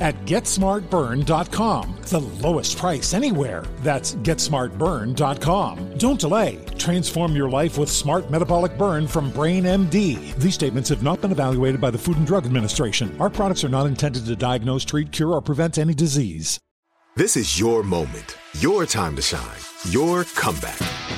at GetSmartBurn.com. The lowest price anywhere. That's GetSmartBurn.com. Don't delay. Transform your life with Smart Metabolic Burn from Brain MD. These statements have not been evaluated by the Food and Drug Administration. Our products are not intended to diagnose, treat, cure, or prevent any disease. This is your moment, your time to shine, your comeback.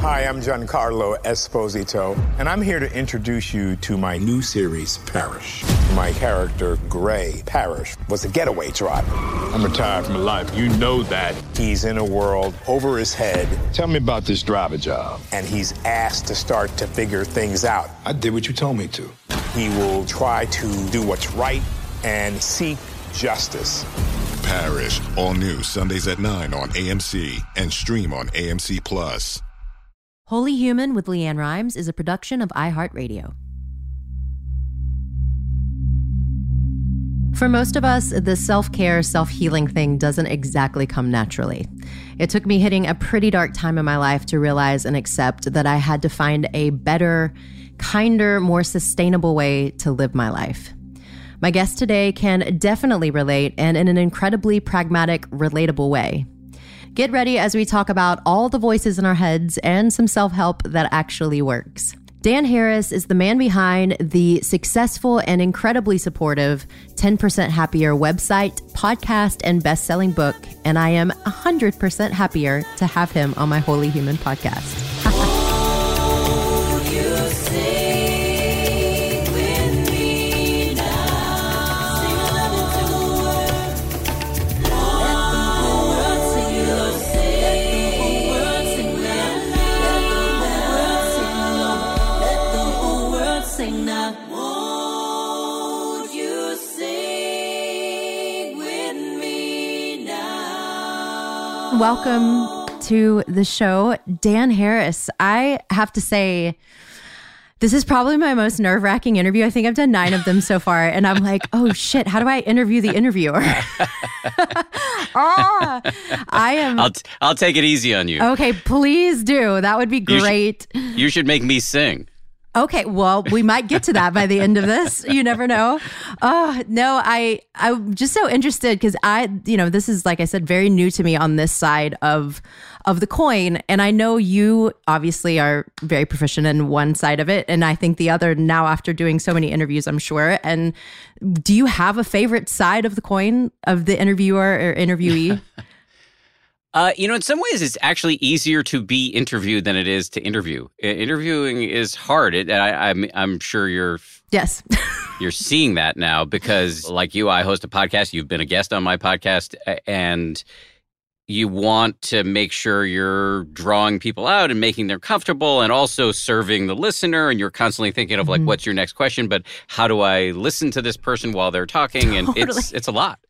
Hi, I'm Giancarlo Esposito, and I'm here to introduce you to my new series, Parish. My character, Gray Parish, was a getaway driver. I'm retired from life. You know that. He's in a world over his head. Tell me about this driver job. And he's asked to start to figure things out. I did what you told me to. He will try to do what's right and seek justice. Parish, all new Sundays at 9 on AMC and stream on AMC Plus. Holy Human with LeAnn Rimes is a production of iHeartRadio. For most of us, the self care, self healing thing doesn't exactly come naturally. It took me hitting a pretty dark time in my life to realize and accept that I had to find a better, kinder, more sustainable way to live my life. My guest today can definitely relate and in an incredibly pragmatic, relatable way. Get ready as we talk about all the voices in our heads and some self help that actually works. Dan Harris is the man behind the successful and incredibly supportive 10% Happier website, podcast, and best selling book. And I am 100% happier to have him on my Holy Human podcast. Welcome to the show, Dan Harris. I have to say, this is probably my most nerve wracking interview. I think I've done nine of them so far. And I'm like, oh shit, how do I interview the interviewer? oh, I am. I'll, t- I'll take it easy on you. Okay, please do. That would be great. You should, you should make me sing. Okay, well, we might get to that by the end of this. You never know. Oh, no, I I'm just so interested because I, you know, this is like I said, very new to me on this side of of the coin, and I know you obviously are very proficient in one side of it, and I think the other now after doing so many interviews, I'm sure. And do you have a favorite side of the coin of the interviewer or interviewee? Uh, you know, in some ways, it's actually easier to be interviewed than it is to interview. interviewing is hard. It, I, I'm, I'm sure you're yes you're seeing that now because, like you, I host a podcast. You've been a guest on my podcast, and you want to make sure you're drawing people out and making them comfortable and also serving the listener and you're constantly thinking of like mm-hmm. what's your next question but how do i listen to this person while they're talking and it's it's a lot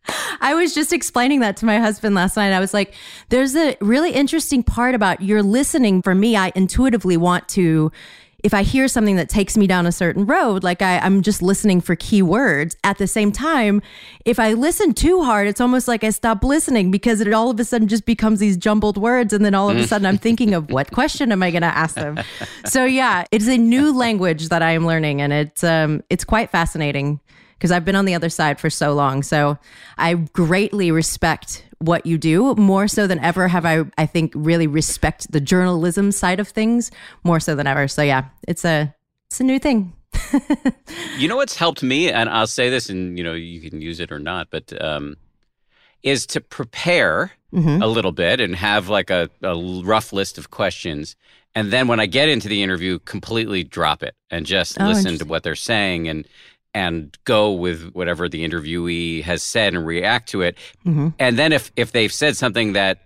i was just explaining that to my husband last night i was like there's a really interesting part about your listening for me i intuitively want to if I hear something that takes me down a certain road, like I, I'm just listening for keywords. At the same time, if I listen too hard, it's almost like I stop listening because it all of a sudden just becomes these jumbled words. And then all of a sudden I'm thinking of what question am I going to ask them? So yeah, it's a new language that I am learning and it's, um, it's quite fascinating because I've been on the other side for so long. So I greatly respect what you do more so than ever have I I think really respect the journalism side of things more so than ever. So yeah, it's a it's a new thing. you know what's helped me, and I'll say this, and you know you can use it or not, but um, is to prepare mm-hmm. a little bit and have like a, a rough list of questions, and then when I get into the interview, completely drop it and just oh, listen to what they're saying and and go with whatever the interviewee has said and react to it. Mm-hmm. And then if if they've said something that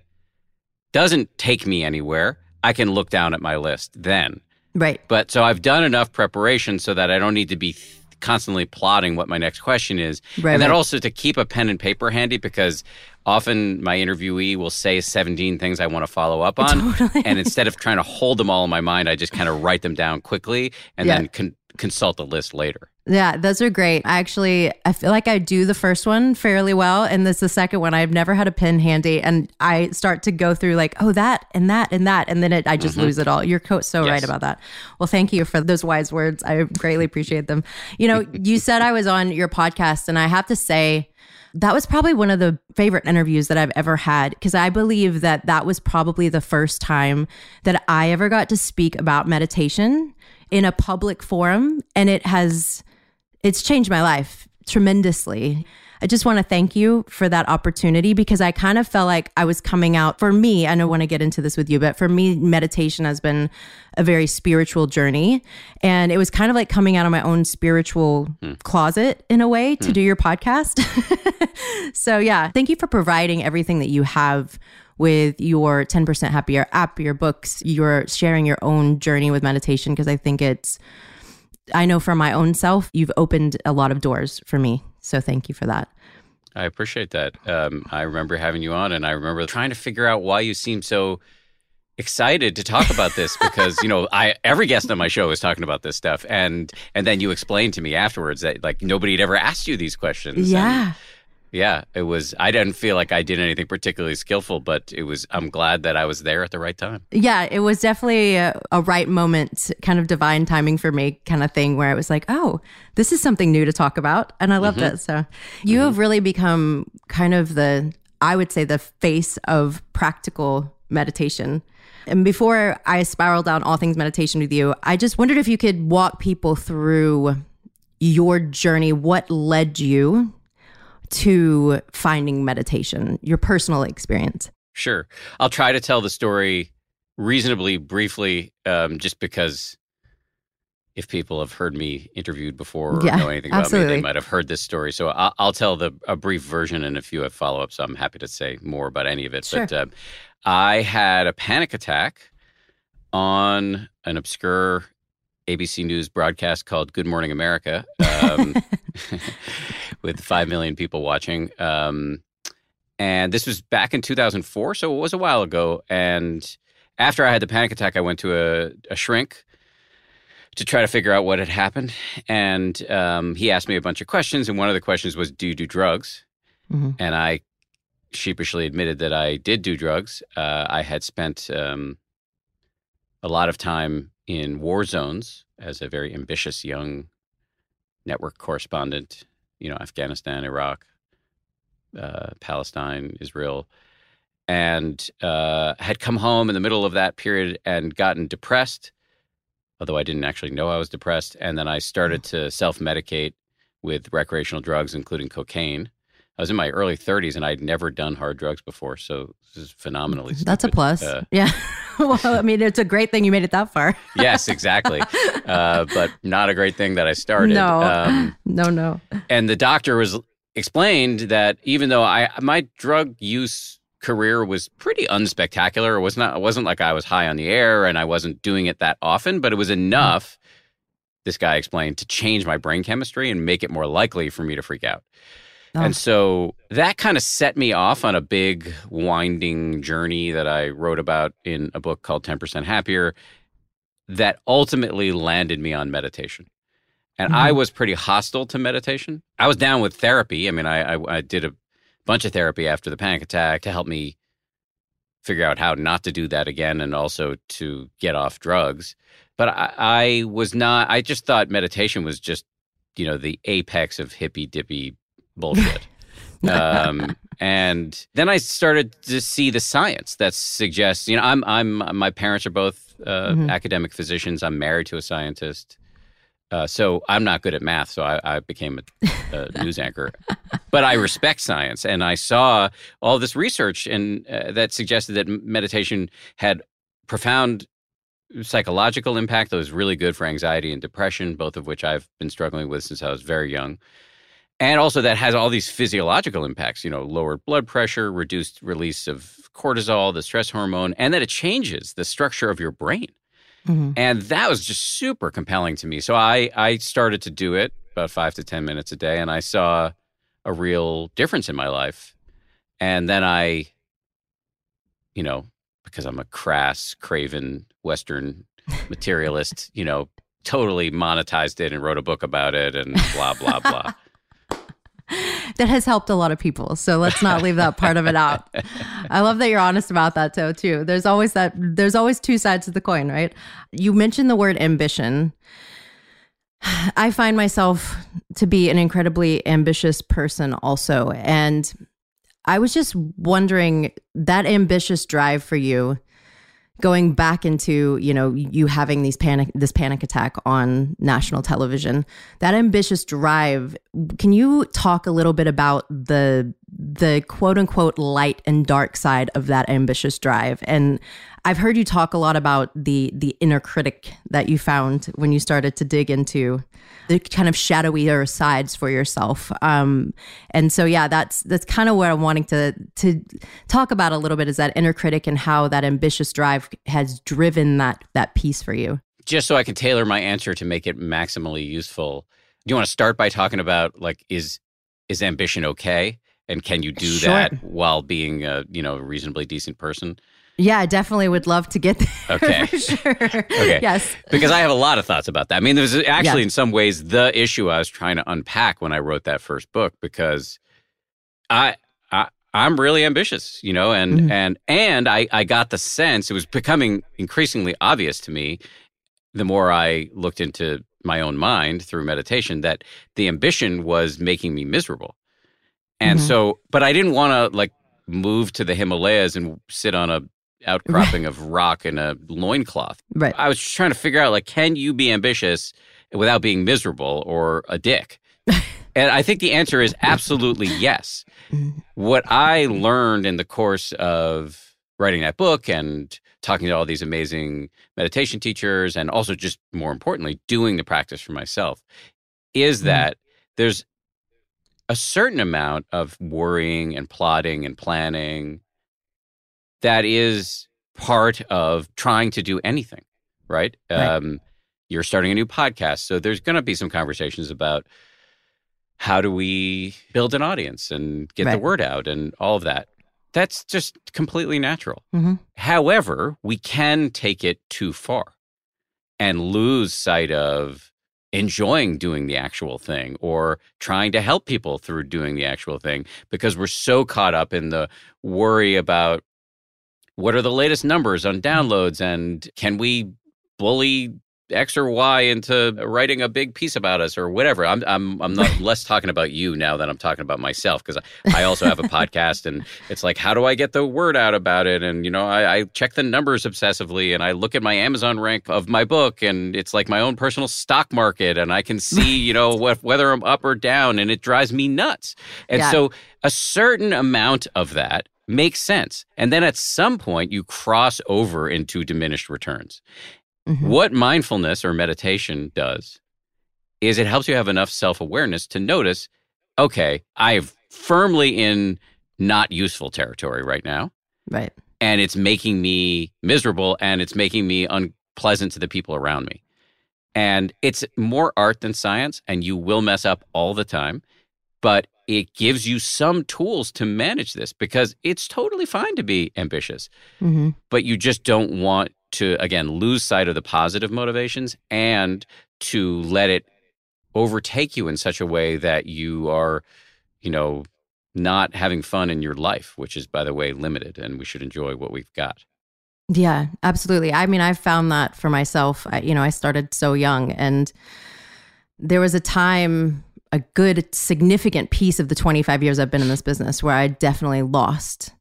doesn't take me anywhere, I can look down at my list then. Right. But so I've done enough preparation so that I don't need to be th- constantly plotting what my next question is. Right, and then right. also to keep a pen and paper handy because often my interviewee will say 17 things I want to follow up on. Totally. and instead of trying to hold them all in my mind, I just kind of write them down quickly and yeah. then con- consult the list later. Yeah, those are great. I actually I feel like I do the first one fairly well and this the second one I've never had a pen handy and I start to go through like oh that and that and that and then it, I just mm-hmm. lose it all. You're so yes. right about that. Well, thank you for those wise words. I greatly appreciate them. You know, you said I was on your podcast and I have to say that was probably one of the favorite interviews that I've ever had because I believe that that was probably the first time that I ever got to speak about meditation in a public forum and it has it's changed my life tremendously. I just want to thank you for that opportunity because I kind of felt like I was coming out for me. I don't want to get into this with you, but for me, meditation has been a very spiritual journey. And it was kind of like coming out of my own spiritual mm. closet in a way to mm. do your podcast. so, yeah, thank you for providing everything that you have with your 10% happier app, your books, you're sharing your own journey with meditation because I think it's I know for my own self, you've opened a lot of doors for me. So thank you for that. I appreciate that. Um, I remember having you on, and I remember trying to figure out why you seem so excited to talk about this because you know I every guest on my show is talking about this stuff, and and then you explained to me afterwards that like nobody had ever asked you these questions. Yeah. And, yeah, it was. I didn't feel like I did anything particularly skillful, but it was. I'm glad that I was there at the right time. Yeah, it was definitely a, a, right moment, kind of divine timing for me, kind of thing, where I was like, oh, this is something new to talk about, and I loved mm-hmm. it. So, you mm-hmm. have really become kind of the, I would say, the face of practical meditation. And before I spiral down all things meditation with you, I just wondered if you could walk people through your journey. What led you to finding meditation, your personal experience? Sure. I'll try to tell the story reasonably briefly, um, just because if people have heard me interviewed before or yeah, know anything about absolutely. me, they might have heard this story. So I'll, I'll, tell the a brief version, and if you have follow ups, I'm happy to say more about any of it. Sure. But uh, I had a panic attack on an obscure ABC News broadcast called Good Morning America um, with 5 million people watching. Um, and this was back in 2004, so it was a while ago. And after I had the panic attack, I went to a, a shrink to try to figure out what had happened. And um, he asked me a bunch of questions. And one of the questions was, Do you do drugs? Mm-hmm. And I sheepishly admitted that I did do drugs. Uh, I had spent um, a lot of time in war zones as a very ambitious young network correspondent, you know, Afghanistan, Iraq, uh, Palestine, Israel, and uh, had come home in the middle of that period and gotten depressed, although I didn't actually know I was depressed. And then I started mm. to self medicate with recreational drugs, including cocaine. I was in my early 30s and I'd never done hard drugs before, so this is phenomenally. Stupid. That's a plus. Uh, yeah. well, I mean, it's a great thing you made it that far. yes, exactly. Uh, but not a great thing that I started. No, um, no, no. And the doctor was explained that even though I my drug use career was pretty unspectacular, it was not. It wasn't like I was high on the air and I wasn't doing it that often, but it was enough. This guy explained to change my brain chemistry and make it more likely for me to freak out. Oh. And so that kind of set me off on a big winding journey that I wrote about in a book called 10% Happier that ultimately landed me on meditation. And mm-hmm. I was pretty hostile to meditation. I was down with therapy. I mean, I, I, I did a bunch of therapy after the panic attack to help me figure out how not to do that again and also to get off drugs. But I, I was not, I just thought meditation was just, you know, the apex of hippy dippy bullshit. Um, and then I started to see the science that suggests, you know, I'm, I'm, my parents are both uh, mm-hmm. academic physicians. I'm married to a scientist. Uh, so I'm not good at math, so I, I became a, a news anchor. But I respect science, and I saw all this research and uh, that suggested that meditation had profound psychological impact that was really good for anxiety and depression, both of which I've been struggling with since I was very young. And also that has all these physiological impacts, you know, lowered blood pressure, reduced release of cortisol, the stress hormone, and that it changes the structure of your brain. Mm-hmm. And that was just super compelling to me. So I I started to do it about 5 to 10 minutes a day and I saw a real difference in my life. And then I you know, because I'm a crass, craven western materialist, you know, totally monetized it and wrote a book about it and blah blah blah. that has helped a lot of people. So let's not leave that part of it out. I love that you're honest about that too, too. There's always that there's always two sides of the coin, right? You mentioned the word ambition. I find myself to be an incredibly ambitious person also. And I was just wondering that ambitious drive for you going back into you know you having these panic this panic attack on national television that ambitious drive can you talk a little bit about the the quote unquote light and dark side of that ambitious drive. And i've heard you talk a lot about the the inner critic that you found when you started to dig into the kind of shadowier sides for yourself. Um, and so yeah that's that's kind of what i'm wanting to to talk about a little bit is that inner critic and how that ambitious drive has driven that that piece for you. Just so i can tailor my answer to make it maximally useful do you want to start by talking about like is is ambition okay and can you do sure. that while being a you know reasonably decent person yeah, I definitely would love to get there. Okay. sure. okay. Yes. Because I have a lot of thoughts about that. I mean, there's actually, yeah. in some ways, the issue I was trying to unpack when I wrote that first book because I, I I'm really ambitious, you know, and mm-hmm. and and I I got the sense it was becoming increasingly obvious to me the more I looked into my own mind through meditation that the ambition was making me miserable. And mm-hmm. so, but I didn't want to like move to the Himalayas and sit on a outcropping of rock in a loincloth. Right. I was just trying to figure out like, can you be ambitious without being miserable or a dick? and I think the answer is absolutely yes. Mm-hmm. What I learned in the course of writing that book and talking to all these amazing meditation teachers and also just more importantly doing the practice for myself is mm-hmm. that there's a certain amount of worrying and plotting and planning that is part of trying to do anything, right? right. Um, you're starting a new podcast, so there's going to be some conversations about how do we build an audience and get right. the word out and all of that. That's just completely natural. Mm-hmm. However, we can take it too far and lose sight of enjoying doing the actual thing or trying to help people through doing the actual thing because we're so caught up in the worry about what are the latest numbers on downloads and can we bully X or Y into writing a big piece about us or whatever. I'm I'm I'm not less talking about you now than I'm talking about myself because I, I also have a podcast and it's like how do I get the word out about it? And you know I, I check the numbers obsessively and I look at my Amazon rank of my book and it's like my own personal stock market and I can see you know what, whether I'm up or down and it drives me nuts. And yeah. so a certain amount of that makes sense. And then at some point, you cross over into diminished returns. Mm-hmm. What mindfulness or meditation does is it helps you have enough self awareness to notice okay, I'm firmly in not useful territory right now. Right. And it's making me miserable and it's making me unpleasant to the people around me. And it's more art than science, and you will mess up all the time. But it gives you some tools to manage this because it's totally fine to be ambitious, mm-hmm. but you just don't want to, again, lose sight of the positive motivations and to let it overtake you in such a way that you are, you know, not having fun in your life, which is, by the way, limited, and we should enjoy what we've got. Yeah, absolutely. I mean, I've found that for myself. I, you know, I started so young, and there was a time a good significant piece of the 25 years I've been in this business where I definitely lost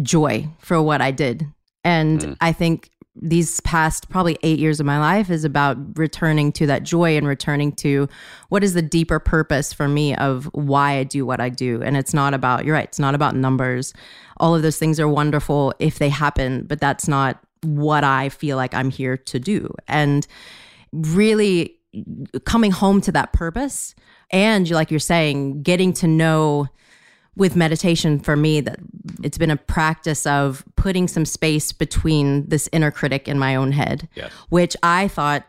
joy for what I did. And mm. I think these past probably eight years of my life is about returning to that joy and returning to what is the deeper purpose for me of why I do what I do. And it's not about, you're right, it's not about numbers. All of those things are wonderful if they happen, but that's not what I feel like I'm here to do. And really coming home to that purpose and like you're saying, getting to know with meditation for me that it's been a practice of putting some space between this inner critic in my own head yes. which i thought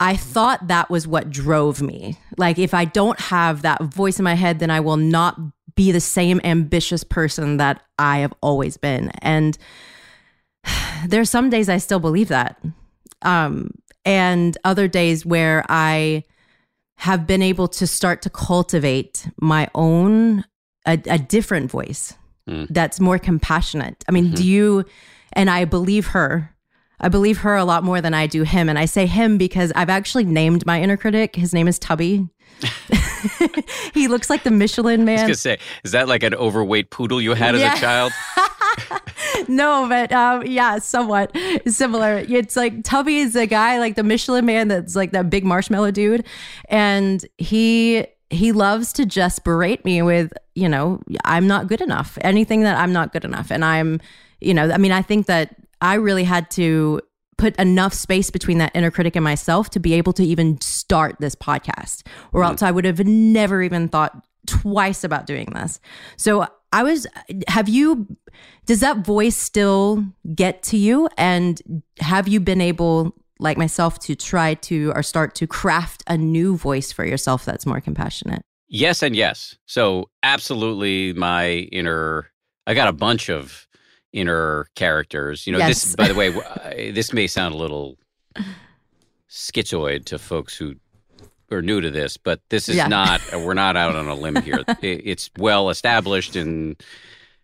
i thought that was what drove me. Like if i don't have that voice in my head then i will not be the same ambitious person that i have always been. And there's some days i still believe that. Um, and other days where i have been able to start to cultivate my own a, a different voice mm. that's more compassionate. I mean, mm-hmm. do you, and I believe her. I believe her a lot more than I do him. And I say him because I've actually named my inner critic. His name is Tubby. he looks like the Michelin man. I was gonna say, is that like an overweight poodle you had yeah. as a child? no, but um, yeah, somewhat similar. It's like Tubby is a guy like the Michelin man that's like that big marshmallow dude, and he he loves to just berate me with, you know, I'm not good enough. Anything that I'm not good enough. And I'm, you know, I mean, I think that I really had to put enough space between that inner critic and myself to be able to even start this podcast, or mm. else I would have never even thought twice about doing this. So I was, have you, does that voice still get to you? And have you been able like myself to try to or start to craft a new voice for yourself that's more compassionate? Yes, and yes. So, absolutely, my inner, I got a bunch of inner characters. You know, yes. this, by the way, this may sound a little schizoid to folks who are new to this, but this is yeah. not, we're not out on a limb here. it's well established in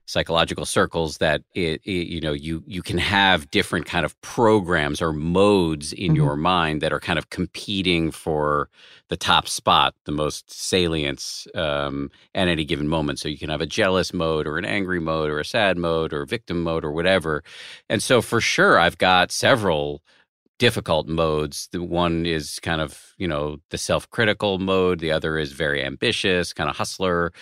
psychological circles that it, it, you know you you can have different kind of programs or modes in mm-hmm. your mind that are kind of competing for the top spot the most salience um, at any given moment so you can have a jealous mode or an angry mode or a sad mode or victim mode or whatever and so for sure i've got several difficult modes. The one is kind of, you know, the self critical mode. The other is very ambitious, kind of hustler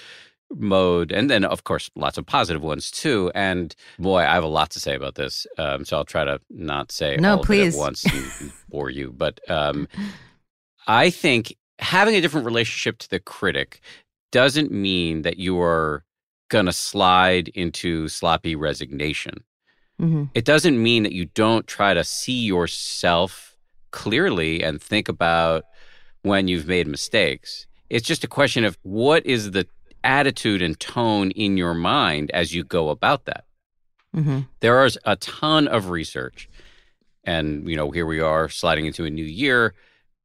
mode, and then of course lots of positive ones too. And boy, I have a lot to say about this, um, so I'll try to not say no, all please. of it at once and bore you. But um, I think having a different relationship to the critic doesn't mean that you are going to slide into sloppy resignation. Mm-hmm. It doesn't mean that you don't try to see yourself clearly and think about when you've made mistakes. It's just a question of what is the attitude and tone in your mind as you go about that. Mm-hmm. There is a ton of research, and you know, here we are sliding into a new year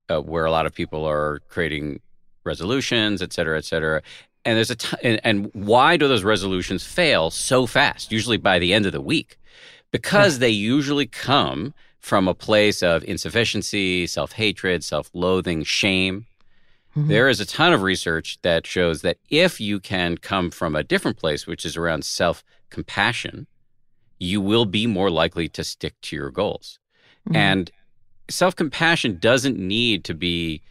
uh, where a lot of people are creating resolutions, et cetera, et cetera. And there's a t- and, and why do those resolutions fail so fast? Usually by the end of the week, because yeah. they usually come from a place of insufficiency, self hatred, self loathing, shame. Mm-hmm. There is a ton of research that shows that if you can come from a different place, which is around self compassion, you will be more likely to stick to your goals. Mm-hmm. And self compassion doesn't need to be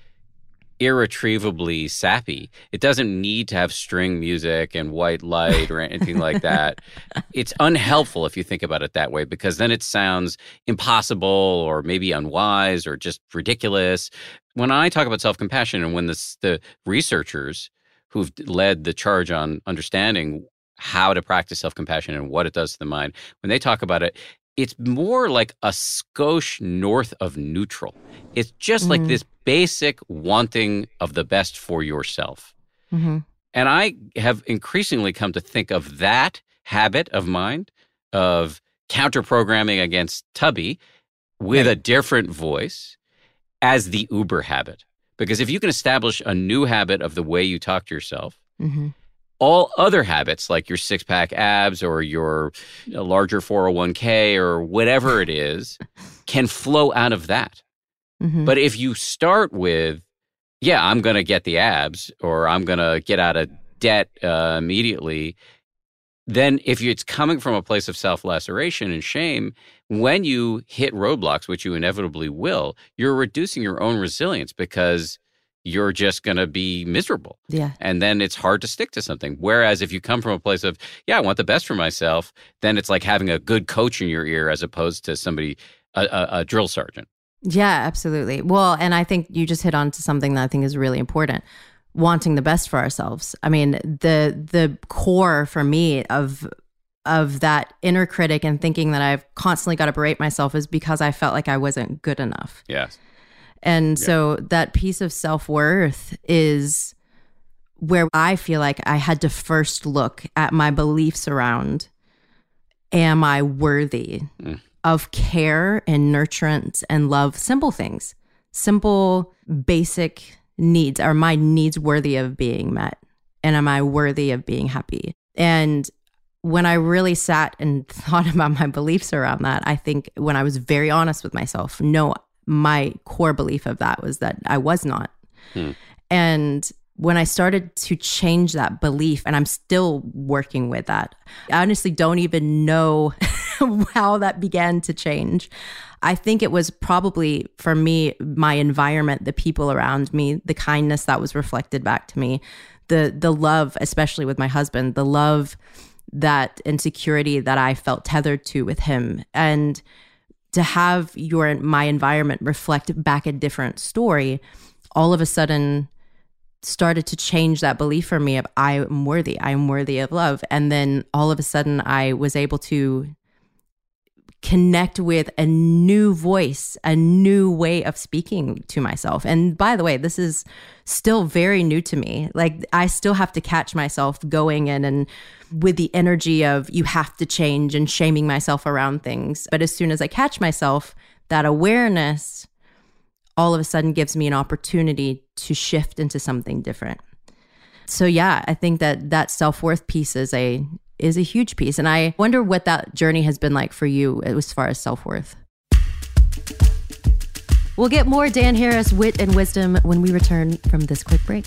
irretrievably sappy. It doesn't need to have string music and white light or anything like that. It's unhelpful if you think about it that way because then it sounds impossible or maybe unwise or just ridiculous. When I talk about self compassion and when the, the researchers who've led the charge on understanding how to practice self compassion and what it does to the mind, when they talk about it, it's more like a skosh north of neutral. It's just mm. like this basic wanting of the best for yourself. Mm-hmm. And I have increasingly come to think of that habit of mind of counter programming against Tubby with right. a different voice as the Uber habit. Because if you can establish a new habit of the way you talk to yourself, mm-hmm all other habits like your six pack abs or your larger 401k or whatever it is can flow out of that. Mm-hmm. But if you start with yeah, I'm going to get the abs or I'm going to get out of debt uh, immediately, then if it's coming from a place of self laceration and shame, when you hit roadblocks, which you inevitably will, you're reducing your own resilience because you're just going to be miserable. Yeah. And then it's hard to stick to something. Whereas if you come from a place of, yeah, I want the best for myself, then it's like having a good coach in your ear as opposed to somebody, a, a, a drill sergeant. Yeah, absolutely. Well, and I think you just hit on to something that I think is really important wanting the best for ourselves. I mean, the the core for me of of that inner critic and thinking that I've constantly got to berate myself is because I felt like I wasn't good enough. Yes. And yeah. so that piece of self-worth is where I feel like I had to first look at my beliefs around am I worthy mm. of care and nurturance and love simple things. Simple basic needs are my needs worthy of being met and am i worthy of being happy and when i really sat and thought about my beliefs around that i think when i was very honest with myself no my core belief of that was that i was not hmm. and when I started to change that belief, and I'm still working with that, I honestly don't even know how that began to change. I think it was probably for me, my environment, the people around me, the kindness that was reflected back to me, the the love, especially with my husband, the love that insecurity that I felt tethered to with him. And to have your my environment reflect back a different story, all of a sudden started to change that belief for me of I am worthy, I am worthy of love. And then all of a sudden I was able to connect with a new voice, a new way of speaking to myself. And by the way, this is still very new to me. Like I still have to catch myself going in and with the energy of you have to change and shaming myself around things. But as soon as I catch myself, that awareness all of a sudden gives me an opportunity to shift into something different. So yeah, I think that that self-worth piece is a is a huge piece and I wonder what that journey has been like for you as far as self-worth. We'll get more Dan Harris wit and wisdom when we return from this quick break.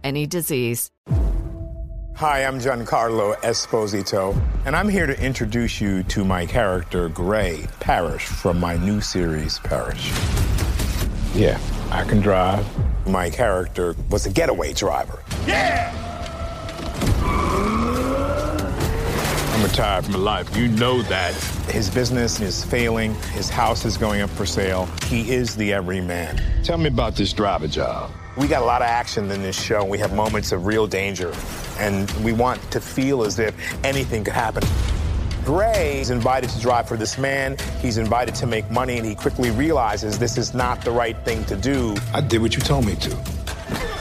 any disease. Hi, I'm Giancarlo Esposito, and I'm here to introduce you to my character, Gray Parish, from my new series, Parish. Yeah, I can drive. My character was a getaway driver. Yeah! I'm retired from life. You know that. His business is failing. His house is going up for sale. He is the everyman. Tell me about this driver job. We got a lot of action in this show. We have moments of real danger, and we want to feel as if anything could happen. Gray is invited to drive for this man. He's invited to make money, and he quickly realizes this is not the right thing to do. I did what you told me to.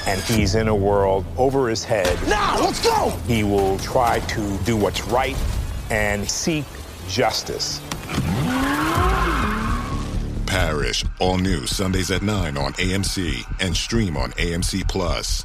And he's in a world over his head. Now, let's go! He will try to do what's right and seek justice. All new Sundays at 9 on AMC and stream on AMC Plus.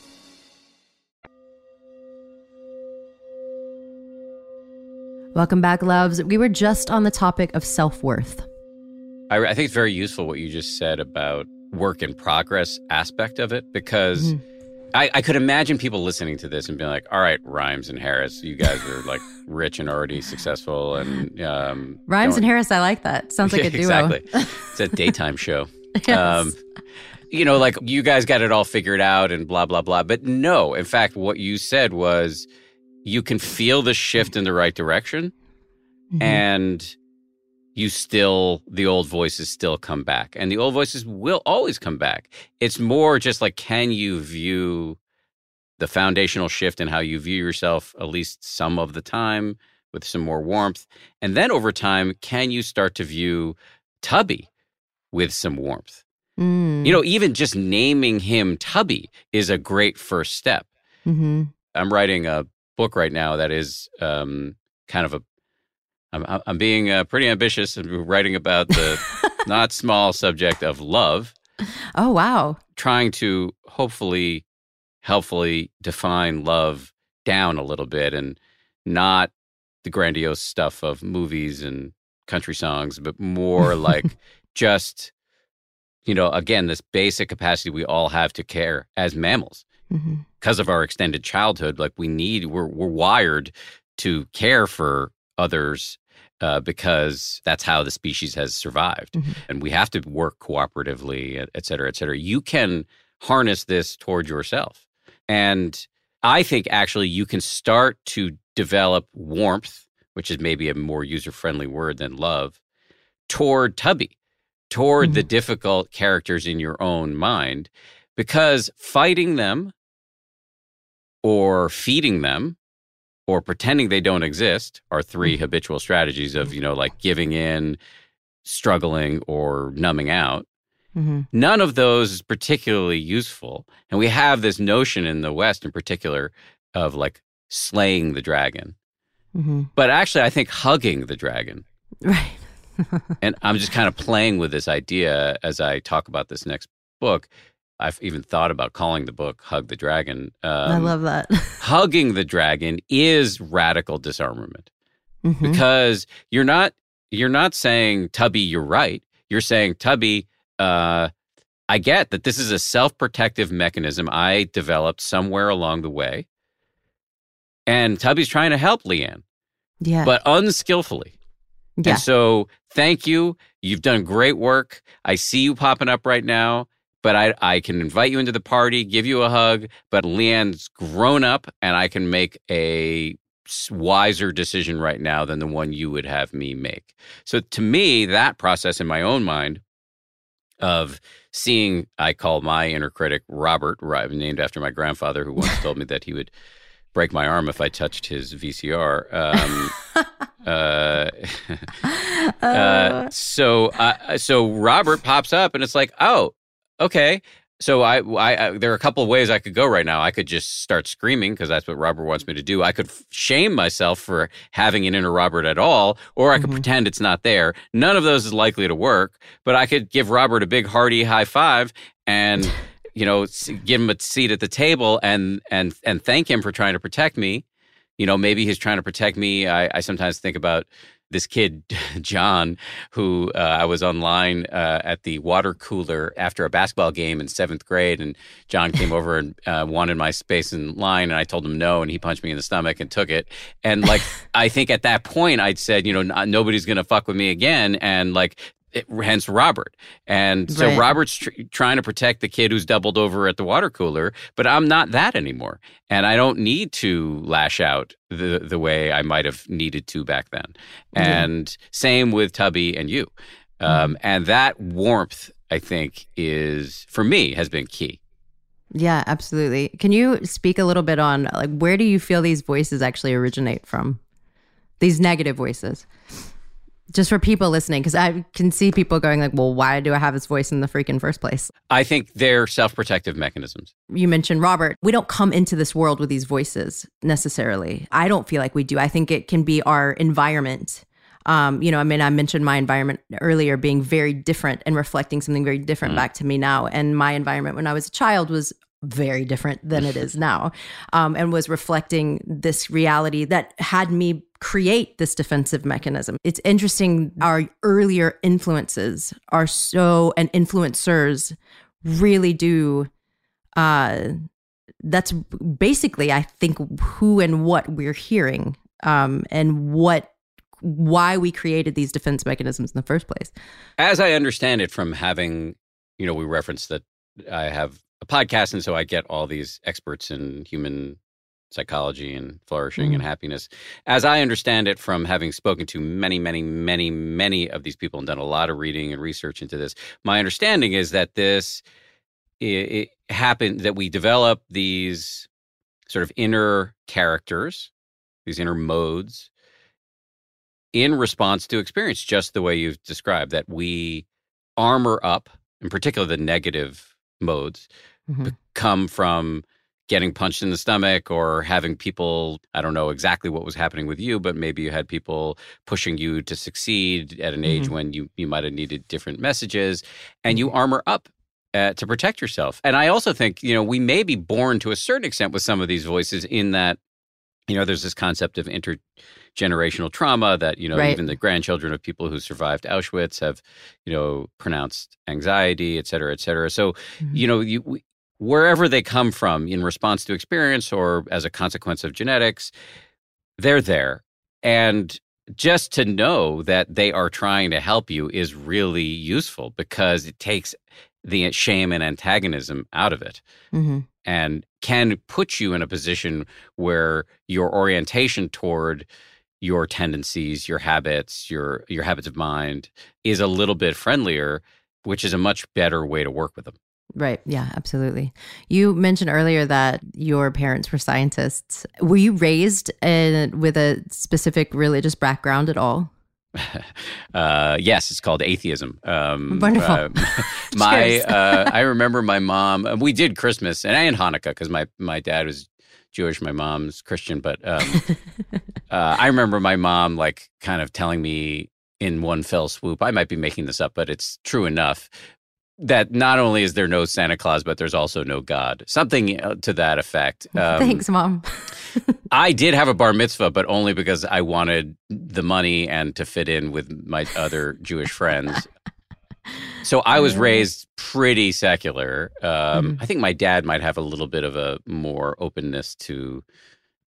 Welcome back, loves. We were just on the topic of self worth. I, I, think it's very useful what you just said about work in progress aspect of it because mm-hmm. I, I, could imagine people listening to this and being like, "All right, Rimes and Harris, you guys are like rich and already successful." And um, Rimes and Harris, I like that. Sounds like a duo. exactly. It's a daytime show. yes. Um, you know, like you guys got it all figured out and blah blah blah. But no, in fact, what you said was you can feel the shift in the right direction mm-hmm. and you still the old voices still come back and the old voices will always come back it's more just like can you view the foundational shift in how you view yourself at least some of the time with some more warmth and then over time can you start to view tubby with some warmth mm. you know even just naming him tubby is a great first step mm-hmm. i'm writing a book right now that is um, kind of a. I'm, I'm being uh, pretty ambitious and writing about the not small subject of love. Oh wow! Trying to hopefully, helpfully define love down a little bit and not the grandiose stuff of movies and country songs, but more like just, you know, again, this basic capacity we all have to care as mammals mm-hmm. because of our extended childhood. Like we need, we're we're wired to care for others uh, because that's how the species has survived, mm-hmm. and we have to work cooperatively, et cetera, et cetera. You can harness this toward yourself, and I think actually you can start to develop warmth, which is maybe a more user friendly word than love, toward Tubby, toward mm-hmm. the difficult characters in your own mind, because fighting them or feeding them or pretending they don't exist are three mm-hmm. habitual strategies of, you know, like giving in, struggling, or numbing out. Mm-hmm. None of those is particularly useful. And we have this notion in the West in particular of like slaying the dragon. Mm-hmm. But actually, I think hugging the dragon. Right. and I'm just kind of playing with this idea as I talk about this next book I've even thought about calling the book "Hug the Dragon." Um, I love that. hugging the dragon is radical disarmament mm-hmm. because you're not you're not saying Tubby, you're right. You're saying Tubby. Uh, I get that this is a self-protective mechanism I developed somewhere along the way, and Tubby's trying to help LeAnn, yeah, but unskillfully. Yeah. And so, thank you. You've done great work. I see you popping up right now but I, I can invite you into the party, give you a hug. But LeAnn's grown up, and I can make a wiser decision right now than the one you would have me make. So to me, that process in my own mind of seeing, I call my inner critic Robert, named after my grandfather, who once told me that he would break my arm if I touched his VCR. Um, uh, uh, so, uh, so Robert pops up, and it's like, oh, okay. So I, I, I, there are a couple of ways I could go right now. I could just start screaming because that's what Robert wants me to do. I could f- shame myself for having an inner Robert at all, or I could mm-hmm. pretend it's not there. None of those is likely to work. But I could give Robert a big hearty high five and, you know, give him a seat at the table and and and thank him for trying to protect me. You know, maybe he's trying to protect me. I, I sometimes think about this kid, John, who uh, I was online uh, at the water cooler after a basketball game in seventh grade. And John came over and uh, wanted my space in line. And I told him no. And he punched me in the stomach and took it. And like, I think at that point, I'd said, you know, nobody's going to fuck with me again. And like, it, hence Robert. And so right. Robert's tr- trying to protect the kid who's doubled over at the water cooler, but I'm not that anymore. And I don't need to lash out the the way I might have needed to back then. And same with Tubby and you. Um, mm And that warmth, I think, is for me has been key. Yeah, absolutely. Can you speak a little bit on like where do you feel these voices actually originate from? These negative voices just for people listening because i can see people going like well why do i have his voice in the freaking first place? I think they're self-protective mechanisms. You mentioned robert. We don't come into this world with these voices necessarily. I don't feel like we do. I think it can be our environment. Um, you know, I mean, I mentioned my environment earlier being very different and reflecting something very different mm. back to me now. And my environment when I was a child was very different than it is now um, and was reflecting this reality that had me create this defensive mechanism. It's interesting, our earlier influences are so, and influencers really do. Uh, that's basically, I think, who and what we're hearing um, and what why we created these defense mechanisms in the first place. As I understand it from having, you know, we referenced that I have a podcast, and so I get all these experts in human psychology and flourishing mm-hmm. and happiness. As I understand it from having spoken to many, many, many, many of these people and done a lot of reading and research into this, my understanding is that this it, it happened that we develop these sort of inner characters, these inner modes in response to experience, just the way you've described, that we armor up, in particular the negative modes, mm-hmm. come from getting punched in the stomach or having people i don't know exactly what was happening with you but maybe you had people pushing you to succeed at an age mm-hmm. when you, you might have needed different messages and you mm-hmm. armor up uh, to protect yourself and i also think you know we may be born to a certain extent with some of these voices in that you know there's this concept of intergenerational trauma that you know right. even the grandchildren of people who survived auschwitz have you know pronounced anxiety et cetera et cetera so mm-hmm. you know you wherever they come from in response to experience or as a consequence of genetics, they're there. And just to know that they are trying to help you is really useful because it takes the shame and antagonism out of it mm-hmm. And can put you in a position where your orientation toward your tendencies your habits your your habits of mind is a little bit friendlier which is a much better way to work with them Right. Yeah, absolutely. You mentioned earlier that your parents were scientists. Were you raised in, with a specific religious background at all? Uh, yes, it's called atheism. Um, Wonderful. Uh, my, uh, I remember my mom. Uh, we did Christmas and I and Hanukkah because my my dad was Jewish, my mom's Christian. But um, uh, I remember my mom like kind of telling me in one fell swoop. I might be making this up, but it's true enough that not only is there no Santa Claus, but there's also no God. Something uh, to that effect. Um, Thanks, Mom. I did have a bar mitzvah, but only because I wanted the money and to fit in with my other Jewish friends. So I was raised pretty secular. Um, mm-hmm. I think my dad might have a little bit of a more openness to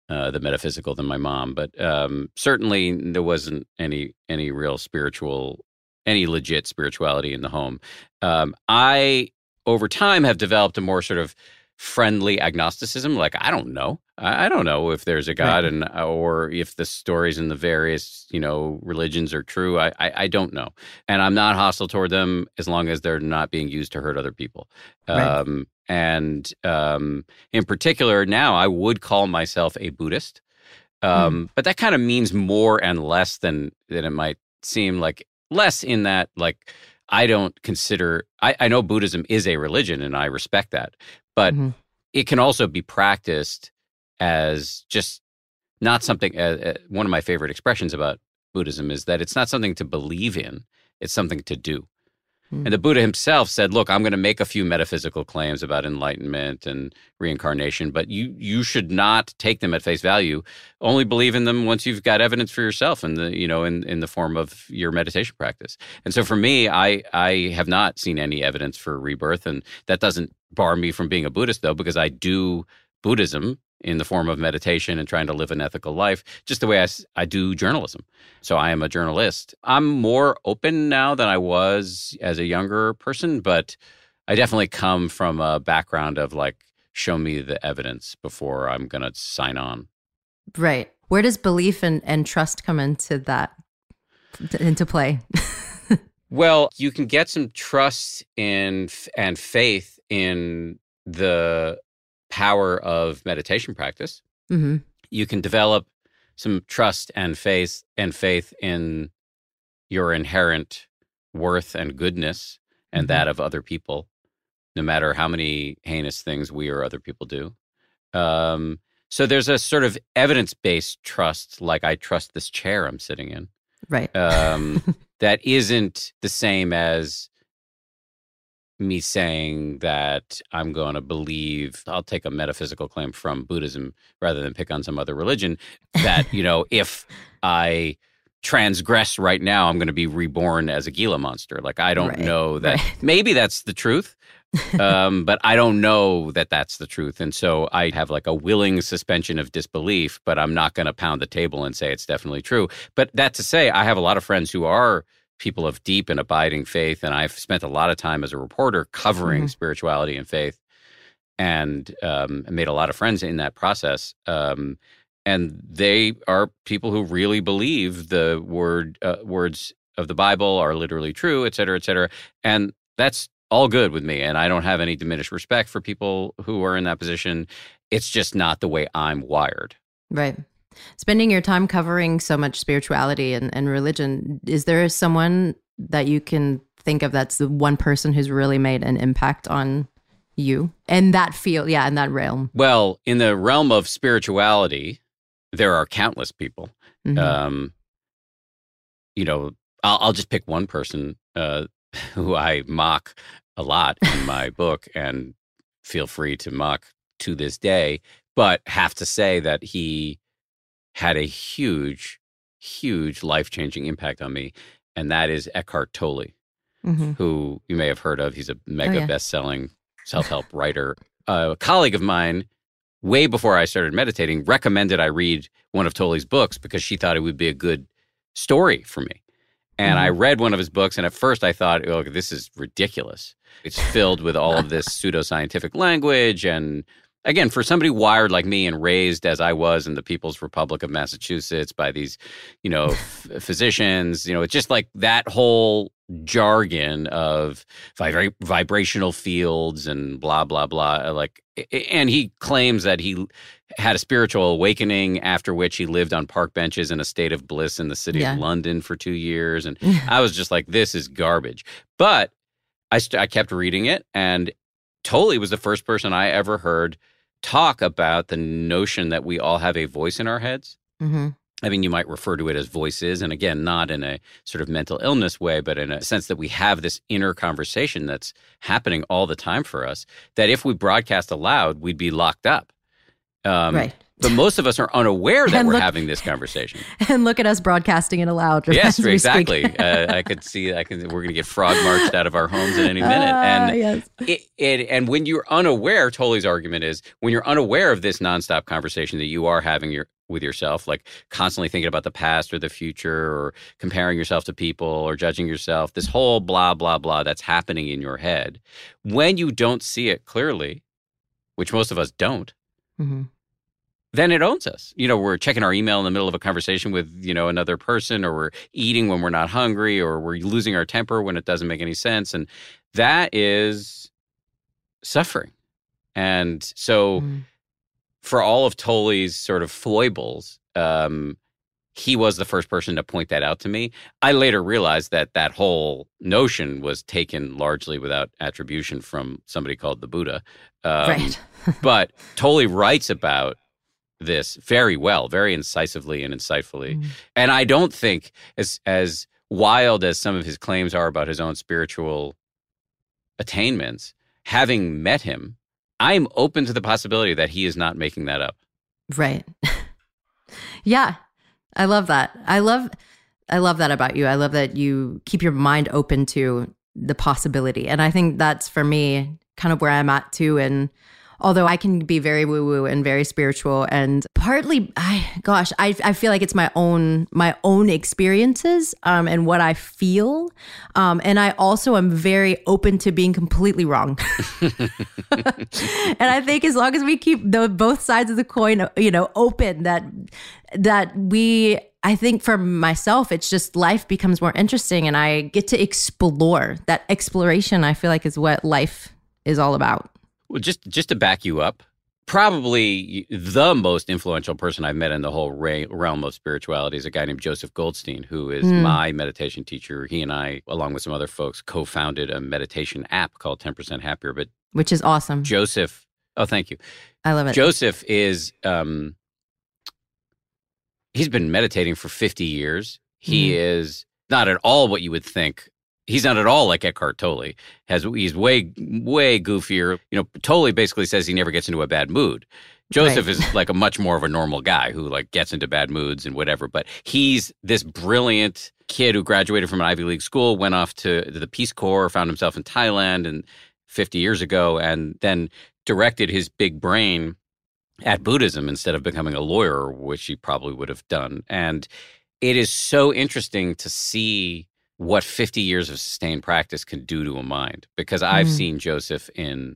uh, the metaphysical than my mom, but um, certainly there wasn't any any real spiritual any legit spirituality in the home. Um, I, over time, have developed a more sort of friendly agnosticism. Like, I don't know. I don't know if there's a God right. and uh, or if the stories in the various you know religions are true. I, I, I don't know, and I'm not hostile toward them as long as they're not being used to hurt other people. Right. Um, and um, in particular, now I would call myself a Buddhist, um, mm. but that kind of means more and less than than it might seem. Like less in that like I don't consider I, I know Buddhism is a religion and I respect that, but mm-hmm. it can also be practiced as just not something. Uh, uh, one of my favorite expressions about Buddhism is that it's not something to believe in; it's something to do. And the Buddha himself said, "Look, I'm going to make a few metaphysical claims about enlightenment and reincarnation, but you you should not take them at face value. Only believe in them once you've got evidence for yourself in the you know in in the form of your meditation practice." And so for me, I I have not seen any evidence for rebirth, and that doesn't bar me from being a Buddhist though, because I do Buddhism in the form of meditation and trying to live an ethical life, just the way I, I do journalism. So I am a journalist. I'm more open now than I was as a younger person, but I definitely come from a background of like, show me the evidence before I'm going to sign on. Right. Where does belief and, and trust come into that, into play? well, you can get some trust in and faith in the power of meditation practice. Mm-hmm. You can develop some trust and faith and faith in your inherent worth and goodness and mm-hmm. that of other people, no matter how many heinous things we or other people do. Um, so there's a sort of evidence based trust, like I trust this chair I'm sitting in. Right. Um, that isn't the same as me saying that I'm going to believe, I'll take a metaphysical claim from Buddhism rather than pick on some other religion, that, you know, if I transgress right now, I'm going to be reborn as a Gila monster. Like, I don't right. know that. Right. Maybe that's the truth. um, but I don't know that that's the truth. And so I have like a willing suspension of disbelief, but I'm not going to pound the table and say it's definitely true. But that to say, I have a lot of friends who are people of deep and abiding faith. And I've spent a lot of time as a reporter covering mm-hmm. spirituality and faith and um, made a lot of friends in that process. Um, and they are people who really believe the word uh, words of the Bible are literally true, et cetera, et cetera. And that's all good with me. And I don't have any diminished respect for people who are in that position. It's just not the way I'm wired. Right. Spending your time covering so much spirituality and, and religion, is there someone that you can think of that's the one person who's really made an impact on you in that field? Yeah, in that realm. Well, in the realm of spirituality, there are countless people. Mm-hmm. Um, you know, I'll, I'll, just pick one person uh, who I mock a lot in my book, and feel free to mock to this day. But have to say that he had a huge, huge life changing impact on me. And that is Eckhart Tolle, mm-hmm. who you may have heard of. He's a mega oh, yeah. best selling self help writer. a colleague of mine, way before I started meditating, recommended I read one of Tolle's books because she thought it would be a good story for me. And mm-hmm. I read one of his books, and at first I thought, oh, this is ridiculous. It's filled with all of this pseudoscientific language and again, for somebody wired like me and raised as I was in the People's Republic of Massachusetts by these, you know, f- physicians, you know, it's just like that whole jargon of vibra- vibrational fields and blah blah blah uh, like and he claims that he had a spiritual awakening after which he lived on park benches in a state of bliss in the city yeah. of London for 2 years and I was just like this is garbage but I, st- I kept reading it and Tolle was the first person I ever heard talk about the notion that we all have a voice in our heads. Mm-hmm. I mean, you might refer to it as voices, and again, not in a sort of mental illness way, but in a sense that we have this inner conversation that's happening all the time for us. That if we broadcast aloud, we'd be locked up. Um, right. But most of us are unaware that we're having this conversation. And look at us broadcasting it aloud. Yes, exactly. uh, I could see. I can. We're going to get frog marched out of our homes at any minute. Uh, and yes. it, it, and when you're unaware, Tolle's argument is when you're unaware of this nonstop conversation that you are having your with yourself, like constantly thinking about the past or the future, or comparing yourself to people, or judging yourself. This whole blah blah blah that's happening in your head. When you don't see it clearly, which most of us don't. Mm-hmm then it owns us. You know, we're checking our email in the middle of a conversation with, you know, another person, or we're eating when we're not hungry, or we're losing our temper when it doesn't make any sense. And that is suffering. And so, mm. for all of Tolle's sort of foibles, um, he was the first person to point that out to me. I later realized that that whole notion was taken largely without attribution from somebody called the Buddha. Um, right. but Tolle writes about this very well, very incisively and insightfully. Mm. And I don't think as as wild as some of his claims are about his own spiritual attainments, having met him, I'm open to the possibility that he is not making that up. Right. yeah. I love that. I love I love that about you. I love that you keep your mind open to the possibility. And I think that's for me kind of where I'm at too and although I can be very woo woo and very spiritual and partly I gosh I, I feel like it's my own my own experiences um, and what I feel um, and I also am very open to being completely wrong and I think as long as we keep the both sides of the coin you know open that that we I think for myself, it's just life becomes more interesting and I get to explore. That exploration, I feel like, is what life is all about. Well, just just to back you up, probably the most influential person I've met in the whole realm of spirituality is a guy named Joseph Goldstein, who is mm. my meditation teacher. He and I, along with some other folks, co-founded a meditation app called Ten Percent Happier. But which is awesome. Joseph, oh, thank you. I love it. Joseph is um, he's been meditating for fifty years. He mm. is not at all what you would think he's not at all like Eckhart Tolle. Has he's way way goofier. You know, Tolle basically says he never gets into a bad mood. Joseph right. is like a much more of a normal guy who like gets into bad moods and whatever. But he's this brilliant kid who graduated from an Ivy League school, went off to the Peace Corps, found himself in Thailand and 50 years ago, and then directed his big brain at Buddhism instead of becoming a lawyer, which he probably would have done. And it is so interesting to see what 50 years of sustained practice can do to a mind because I've mm. seen Joseph in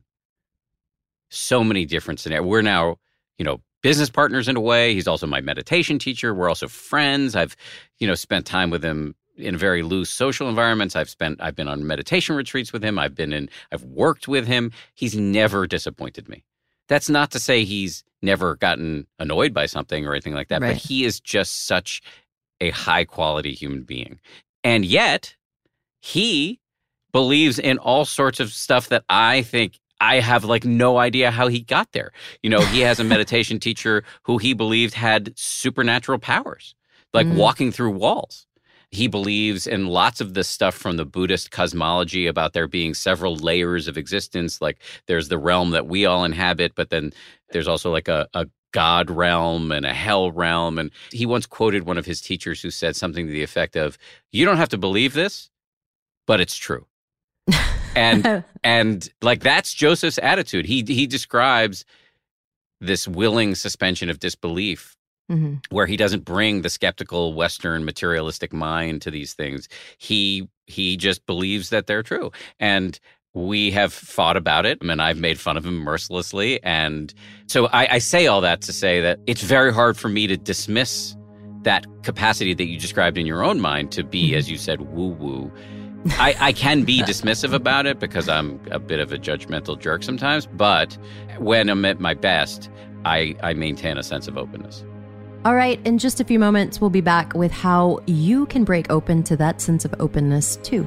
so many different scenarios. We're now, you know, business partners in a way. He's also my meditation teacher. We're also friends. I've, you know, spent time with him in very loose social environments. I've spent I've been on meditation retreats with him. I've been in I've worked with him. He's never disappointed me. That's not to say he's never gotten annoyed by something or anything like that, right. but he is just such a high quality human being. And yet, he believes in all sorts of stuff that I think I have like no idea how he got there. You know, he has a meditation teacher who he believed had supernatural powers, like mm. walking through walls. He believes in lots of the stuff from the Buddhist cosmology about there being several layers of existence. Like there's the realm that we all inhabit, but then there's also like a, a God realm and a hell realm. And he once quoted one of his teachers who said something to the effect of, You don't have to believe this, but it's true. and and like that's Joseph's attitude. He he describes this willing suspension of disbelief mm-hmm. where he doesn't bring the skeptical western materialistic mind to these things. He he just believes that they're true. And we have fought about it and I've made fun of him mercilessly. And so I, I, say all that to say that it's very hard for me to dismiss that capacity that you described in your own mind to be, mm-hmm. as you said, woo woo. I, I can be dismissive about it because I'm a bit of a judgmental jerk sometimes, but when I'm at my best, I, I maintain a sense of openness. All right, in just a few moments, we'll be back with how you can break open to that sense of openness too.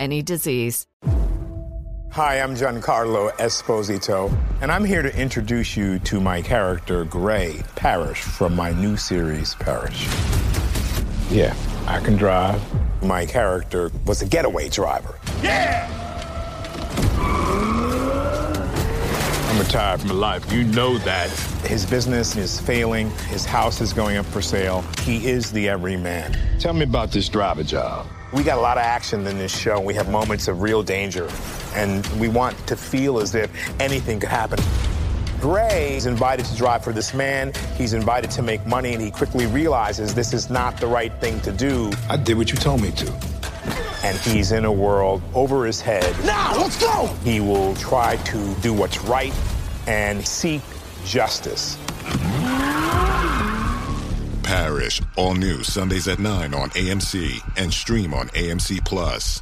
any disease. Hi, I'm Giancarlo Esposito, and I'm here to introduce you to my character, Gray Parish, from my new series, Parish. Yeah, I can drive. My character was a getaway driver. Yeah! I'm retired from life. You know that. His business is failing. His house is going up for sale. He is the everyman. Tell me about this driver job. We got a lot of action in this show. We have moments of real danger, and we want to feel as if anything could happen. Gray is invited to drive for this man. He's invited to make money, and he quickly realizes this is not the right thing to do. I did what you told me to. And he's in a world over his head. Now, let's go! He will try to do what's right and seek justice. Parish, all new Sundays at 9 on AMC and stream on AMC Plus.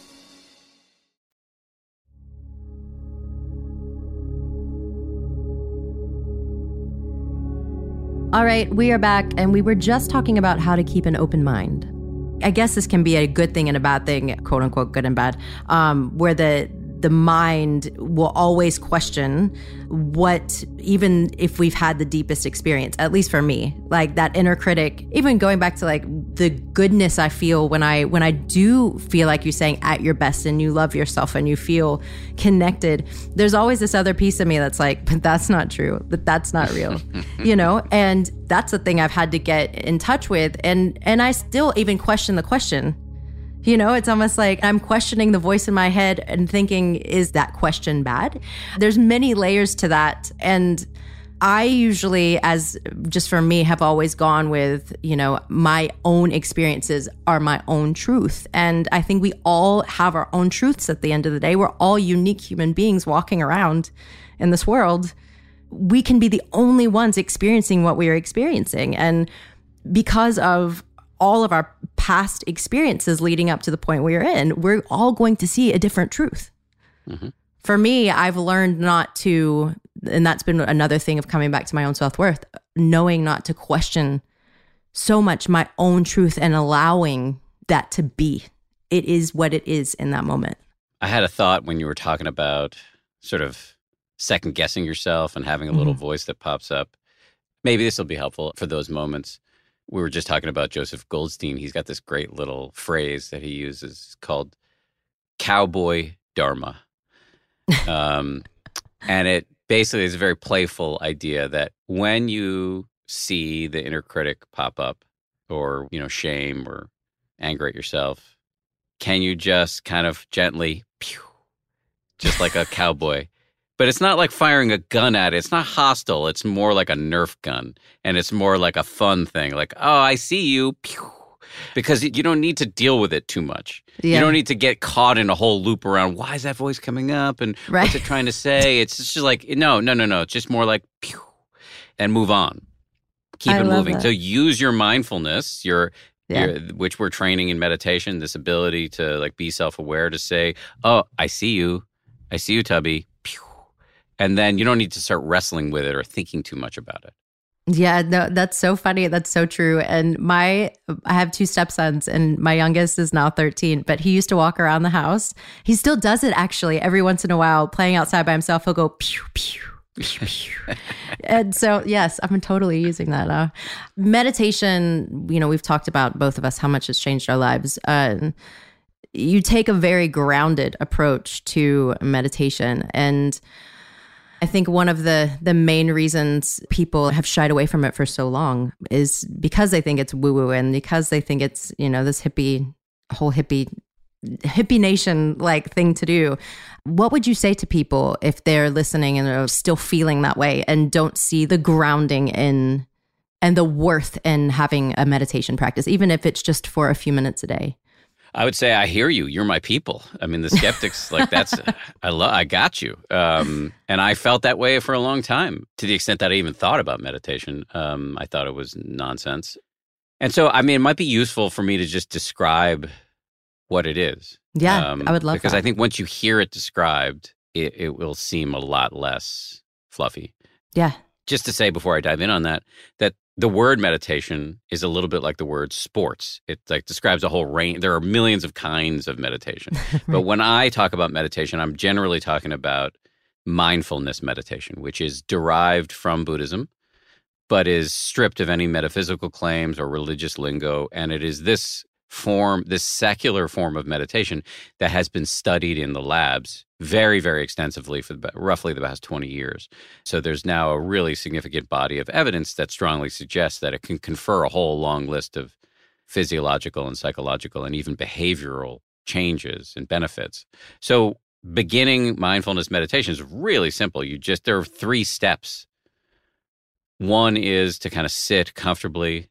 All right, we are back, and we were just talking about how to keep an open mind. I guess this can be a good thing and a bad thing, quote unquote, good and bad, um, where the the mind will always question what even if we've had the deepest experience at least for me like that inner critic even going back to like the goodness i feel when i when i do feel like you're saying at your best and you love yourself and you feel connected there's always this other piece of me that's like but that's not true but that's not real you know? And that's the thing i've had to get in touch with. And and i still even question the question you know, it's almost like I'm questioning the voice in my head and thinking, is that question bad? There's many layers to that. And I usually, as just for me, have always gone with, you know, my own experiences are my own truth. And I think we all have our own truths at the end of the day. We're all unique human beings walking around in this world. We can be the only ones experiencing what we are experiencing. And because of all of our past experiences leading up to the point we're in, we're all going to see a different truth. Mm-hmm. For me, I've learned not to, and that's been another thing of coming back to my own self worth, knowing not to question so much my own truth and allowing that to be. It is what it is in that moment. I had a thought when you were talking about sort of second guessing yourself and having a little mm-hmm. voice that pops up. Maybe this will be helpful for those moments we were just talking about Joseph Goldstein. He's got this great little phrase that he uses called cowboy dharma. um, and it basically is a very playful idea that when you see the inner critic pop up or, you know, shame or anger at yourself, can you just kind of gently, pew, just like a cowboy, but it's not like firing a gun at it. It's not hostile. It's more like a Nerf gun, and it's more like a fun thing. Like, oh, I see you. Pew. Because you don't need to deal with it too much. Yeah. You don't need to get caught in a whole loop around why is that voice coming up and right. what's it trying to say. It's just like no, no, no, no. It's just more like pew, and move on. Keep I it moving. That. So use your mindfulness, your yeah. which we're training in meditation, this ability to like be self aware to say, "Oh, I see you, I see you, Tubby and then you don't need to start wrestling with it or thinking too much about it. Yeah, no, that's so funny. That's so true. And my, I have two stepsons, and my youngest is now 13, but he used to walk around the house. He still does it actually every once in a while, playing outside by himself. He'll go pew, pew, pew, pew. and so, yes, I'm totally using that. Uh, meditation, you know, we've talked about both of us how much it's changed our lives. Uh, you take a very grounded approach to meditation. And, I think one of the the main reasons people have shied away from it for so long is because they think it's woo woo and because they think it's you know this hippie whole hippie hippie nation like thing to do. What would you say to people if they're listening and are still feeling that way and don't see the grounding in and the worth in having a meditation practice, even if it's just for a few minutes a day? I would say I hear you. You're my people. I mean, the skeptics like that's I love. I got you. Um, and I felt that way for a long time, to the extent that I even thought about meditation. Um, I thought it was nonsense. And so, I mean, it might be useful for me to just describe what it is. Yeah, um, I would love because that. I think once you hear it described, it, it will seem a lot less fluffy. Yeah. Just to say before I dive in on that, that the word meditation is a little bit like the word sports. It like describes a whole range. There are millions of kinds of meditation. right. But when I talk about meditation, I'm generally talking about mindfulness meditation, which is derived from Buddhism, but is stripped of any metaphysical claims or religious lingo. And it is this form, this secular form of meditation that has been studied in the labs very, very extensively for the, roughly the past 20 years. So there's now a really significant body of evidence that strongly suggests that it can confer a whole long list of physiological and psychological and even behavioral changes and benefits. So beginning mindfulness meditation is really simple. You just, there are three steps. One is to kind of sit comfortably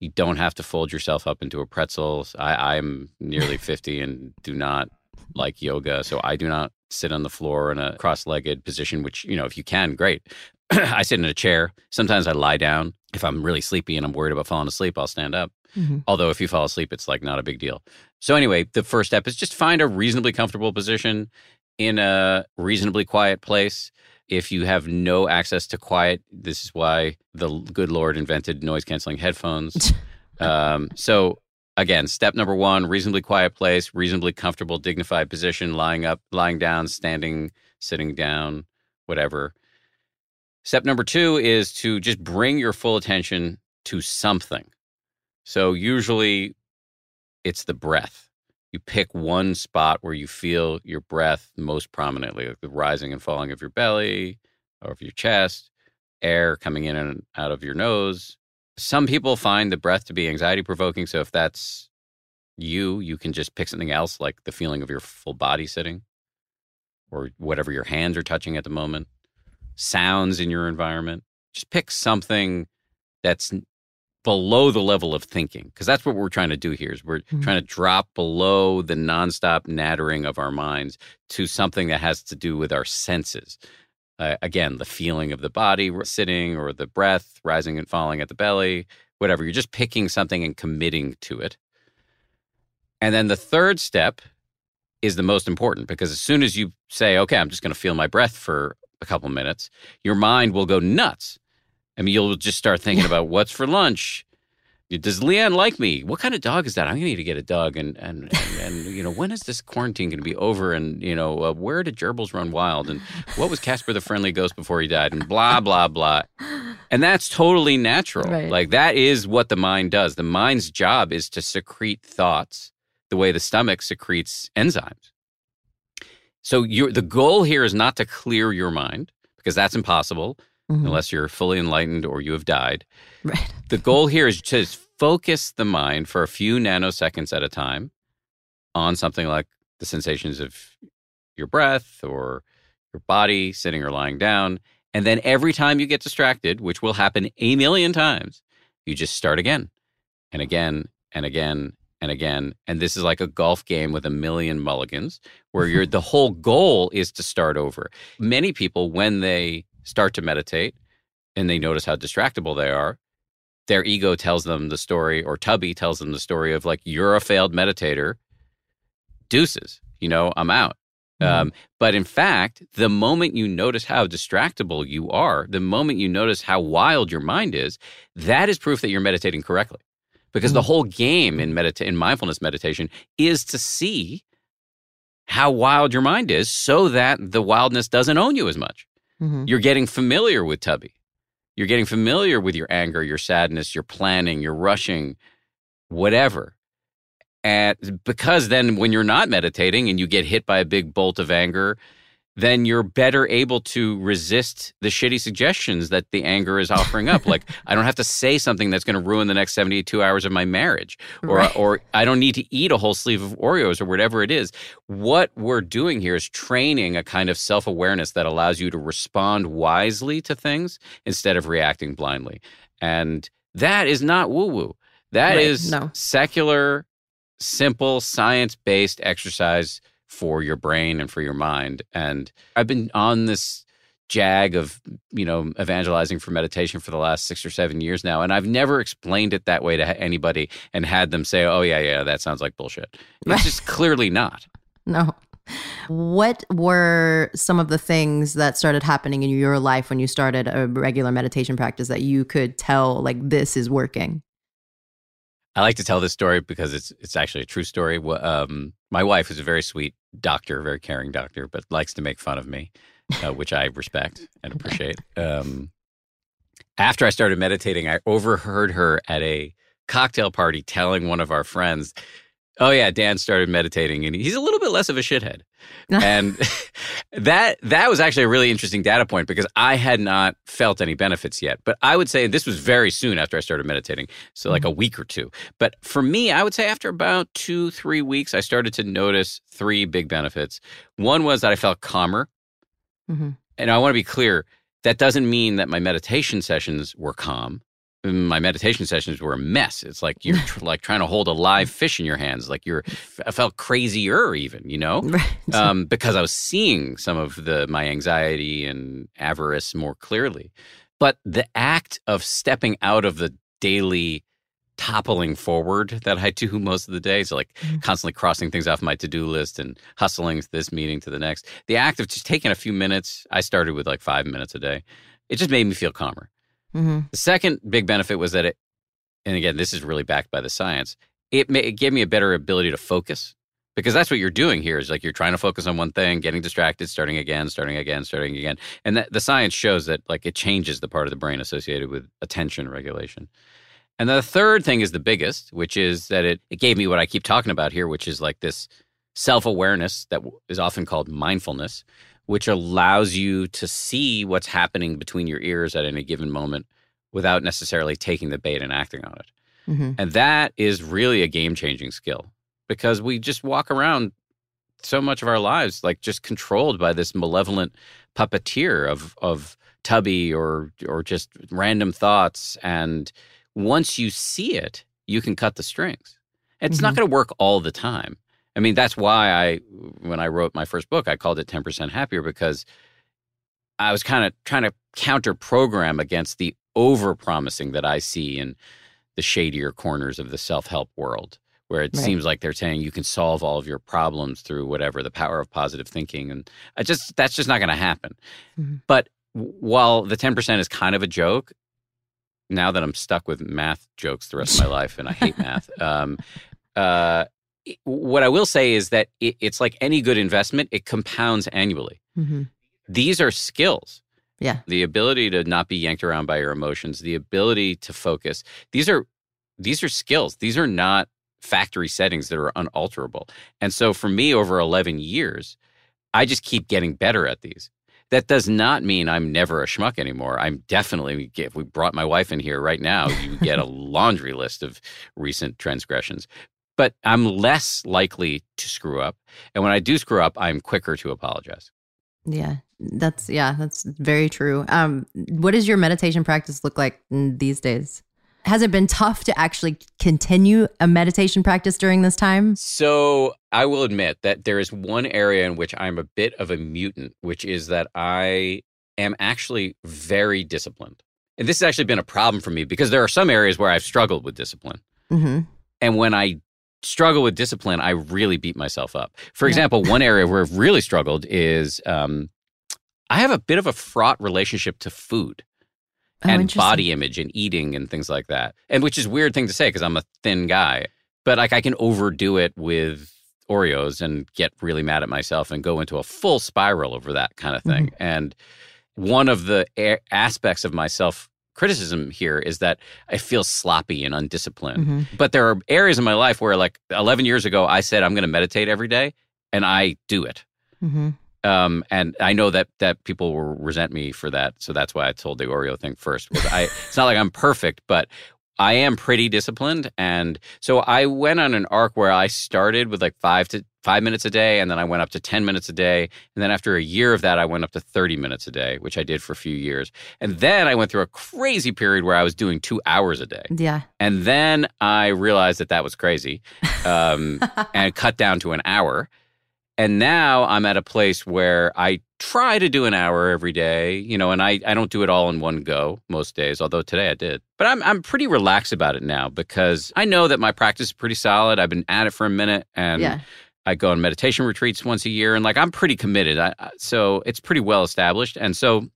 you don't have to fold yourself up into a pretzel. I, I'm nearly 50 and do not like yoga, so I do not sit on the floor in a cross-legged position. Which you know, if you can, great. I sit in a chair. Sometimes I lie down. If I'm really sleepy and I'm worried about falling asleep, I'll stand up. Mm-hmm. Although if you fall asleep, it's like not a big deal. So anyway, the first step is just find a reasonably comfortable position in a reasonably quiet place. If you have no access to quiet, this is why the good Lord invented noise canceling headphones. um, so, again, step number one reasonably quiet place, reasonably comfortable, dignified position, lying up, lying down, standing, sitting down, whatever. Step number two is to just bring your full attention to something. So, usually it's the breath you pick one spot where you feel your breath most prominently, like the rising and falling of your belly or of your chest, air coming in and out of your nose. Some people find the breath to be anxiety provoking. So if that's you, you can just pick something else like the feeling of your full body sitting or whatever your hands are touching at the moment, sounds in your environment. Just pick something that's below the level of thinking because that's what we're trying to do here is we're mm-hmm. trying to drop below the nonstop nattering of our minds to something that has to do with our senses uh, again the feeling of the body sitting or the breath rising and falling at the belly whatever you're just picking something and committing to it and then the third step is the most important because as soon as you say okay i'm just going to feel my breath for a couple minutes your mind will go nuts I mean, you'll just start thinking about what's for lunch. Does LeAnn like me? What kind of dog is that? I'm gonna need to get a dog, and and and, and you know, when is this quarantine gonna be over? And you know, uh, where did gerbils run wild? And what was Casper the Friendly Ghost before he died? And blah blah blah. And that's totally natural. Right. Like that is what the mind does. The mind's job is to secrete thoughts the way the stomach secretes enzymes. So the goal here is not to clear your mind because that's impossible mm-hmm. unless you're fully enlightened or you have died. Right. The goal here is to focus the mind for a few nanoseconds at a time on something like the sensations of your breath or your body sitting or lying down. And then every time you get distracted, which will happen a million times, you just start again and again and again and again. And this is like a golf game with a million mulligans where you're the whole goal is to start over. Many people, when they start to meditate and they notice how distractible they are, their ego tells them the story, or Tubby tells them the story of like, you're a failed meditator. Deuces, you know, I'm out. Mm-hmm. Um, but in fact, the moment you notice how distractible you are, the moment you notice how wild your mind is, that is proof that you're meditating correctly. Because mm-hmm. the whole game in medita- in mindfulness meditation is to see how wild your mind is so that the wildness doesn't own you as much. Mm-hmm. You're getting familiar with Tubby. You're getting familiar with your anger, your sadness, your planning, your rushing, whatever. And because then when you're not meditating and you get hit by a big bolt of anger, then you're better able to resist the shitty suggestions that the anger is offering up. like, I don't have to say something that's going to ruin the next 72 hours of my marriage, or, Right. or I don't need to eat a whole sleeve of Oreos or whatever it is. What we're doing here is training a kind of self awareness that allows you to respond wisely to things instead of reacting blindly. And that is not woo woo. That Right. is No. secular, simple, science based exercise for your brain and for your mind. And I've been on this jag of, you know, evangelizing for meditation for the last six or seven years now. And I've never explained it that way to anybody and had them say, oh, yeah, yeah, that sounds like bullshit. It's just clearly not. No. What were some of the things that started happening in your life when you started a regular meditation practice that you could tell, like, this is working? I like to tell this story because it's it's actually a true story. Um, my wife is a very sweet doctor, a very caring doctor, but likes to make fun of me, uh, which I respect and appreciate. Um, after I started meditating, I overheard her at a cocktail party telling one of our friends, "Oh yeah, Dan started meditating, and he's a little bit less of a shithead." and that that was actually a really interesting data point because I had not felt any benefits yet. But I would say this was very soon after I started meditating, so like a week or two. But for me, I would say after about two three weeks, I started to notice three big benefits. One was that I felt calmer, Mhm. and I want to be clear. That doesn't mean that my meditation sessions were calm. My meditation sessions were a mess. It's like you're tr- like trying to hold a live fish in your hands. Like you're, I felt crazier even, you know? Right. um, because I was seeing some of the my anxiety and avarice more clearly. But the act of stepping out of the daily toppling forward that I do most of the day, so like constantly crossing things off my to do list and hustling this meeting to the next. The act of just taking a few minutes. I started with like five minutes a day. It just made me feel calmer. Hmm The second big benefit was that it, and again, this is really backed by the science. It, ma- it gave me a better ability to focus because that's what you're doing here is like you're trying to focus on one thing, getting distracted, starting again, starting again, starting again, and that, the science shows that like it changes the part of the brain associated with attention regulation. And the third thing is the biggest, which is that it, it gave me what I keep talking about here, which is like this self awareness that is often called mindfulness, which allows you to see what's happening between your ears at any given moment without necessarily taking the bait and acting on it. hmm And that is really a game changing skill because we just walk around so much of our lives like just controlled by this malevolent puppeteer of of Tubby or or just random thoughts and once you see it you can cut the strings. It's not Mhm. going to work all the time. I mean that's why I when I wrote my first book I called it 10% happier because I was kind of trying to counter program against the over promising that I see in the shadier corners of the self help world, where it Right. seems like they're saying you can solve all of your problems through whatever the power of positive thinking, and I just that's just not going to happen. Mhm. But while the ten percent is kind of a joke, now that I'm stuck with math jokes the rest of my life, and I hate math. Um, uh, what I will say is that it, it's like any good investment; it compounds annually. hmm These are skills. Yeah. the ability to not be yanked around by your emotions the ability to focus. These are these are skills. These are not factory settings that are unalterable. And so for me over 11 years i just keep getting better at these. That does not mean i'm never a schmuck anymore. I'm definitely if we brought my wife in here right now you get a laundry list of recent transgressions but i'm less likely to screw up and when i do screw up i'm quicker to apologize Yeah. That's, yeah, that's very true. Um, what does your meditation practice look like these days? Has it been tough to actually continue a meditation practice during this time? So I will admit that there is one area in which I'm a bit of a mutant, which is that I am actually very disciplined. And this has actually been a problem for me because there are some areas where I've struggled with discipline. hmm And when I struggle with discipline, I really beat myself up. For Yeah. example, one area where I've really struggled is um, I have a bit of a fraught relationship to food Oh, and body image and eating and things like that. And which is a weird thing to say because I'm a thin guy, but like I can overdo it with Oreos and get really mad at myself and go into a full spiral over that kind of thing. And one of the aspects of my self criticism here is that I feel sloppy and undisciplined. Mhm. But there are areas in my life where like 11 years ago I said I'm going to meditate every day and I do it. hmm Um, and I know that that people will resent me for that, so that's why I told the Oreo thing first. I, it's not like I'm perfect, but I am pretty disciplined, and so I went on an arc where I started with like five to five minutes a day, and then I went up to ten minutes a day, and then after a year of that, I went up to thirty minutes a day, which I did for a few years, and then I went through a crazy period where I was doing two hours a day. Yeah. And then I realized that that was crazy um, and cut down to an hour. And now I'm at a place where I try to do an hour every day, you know, and I, I don't do it all in one go most days, although today I did. But I'm, I'm pretty relaxed about it now because I know that my practice is pretty solid. I've been at it for a minute and Yeah. I go on meditation retreats once a year and like I'm pretty committed. I, so it's pretty well established. And so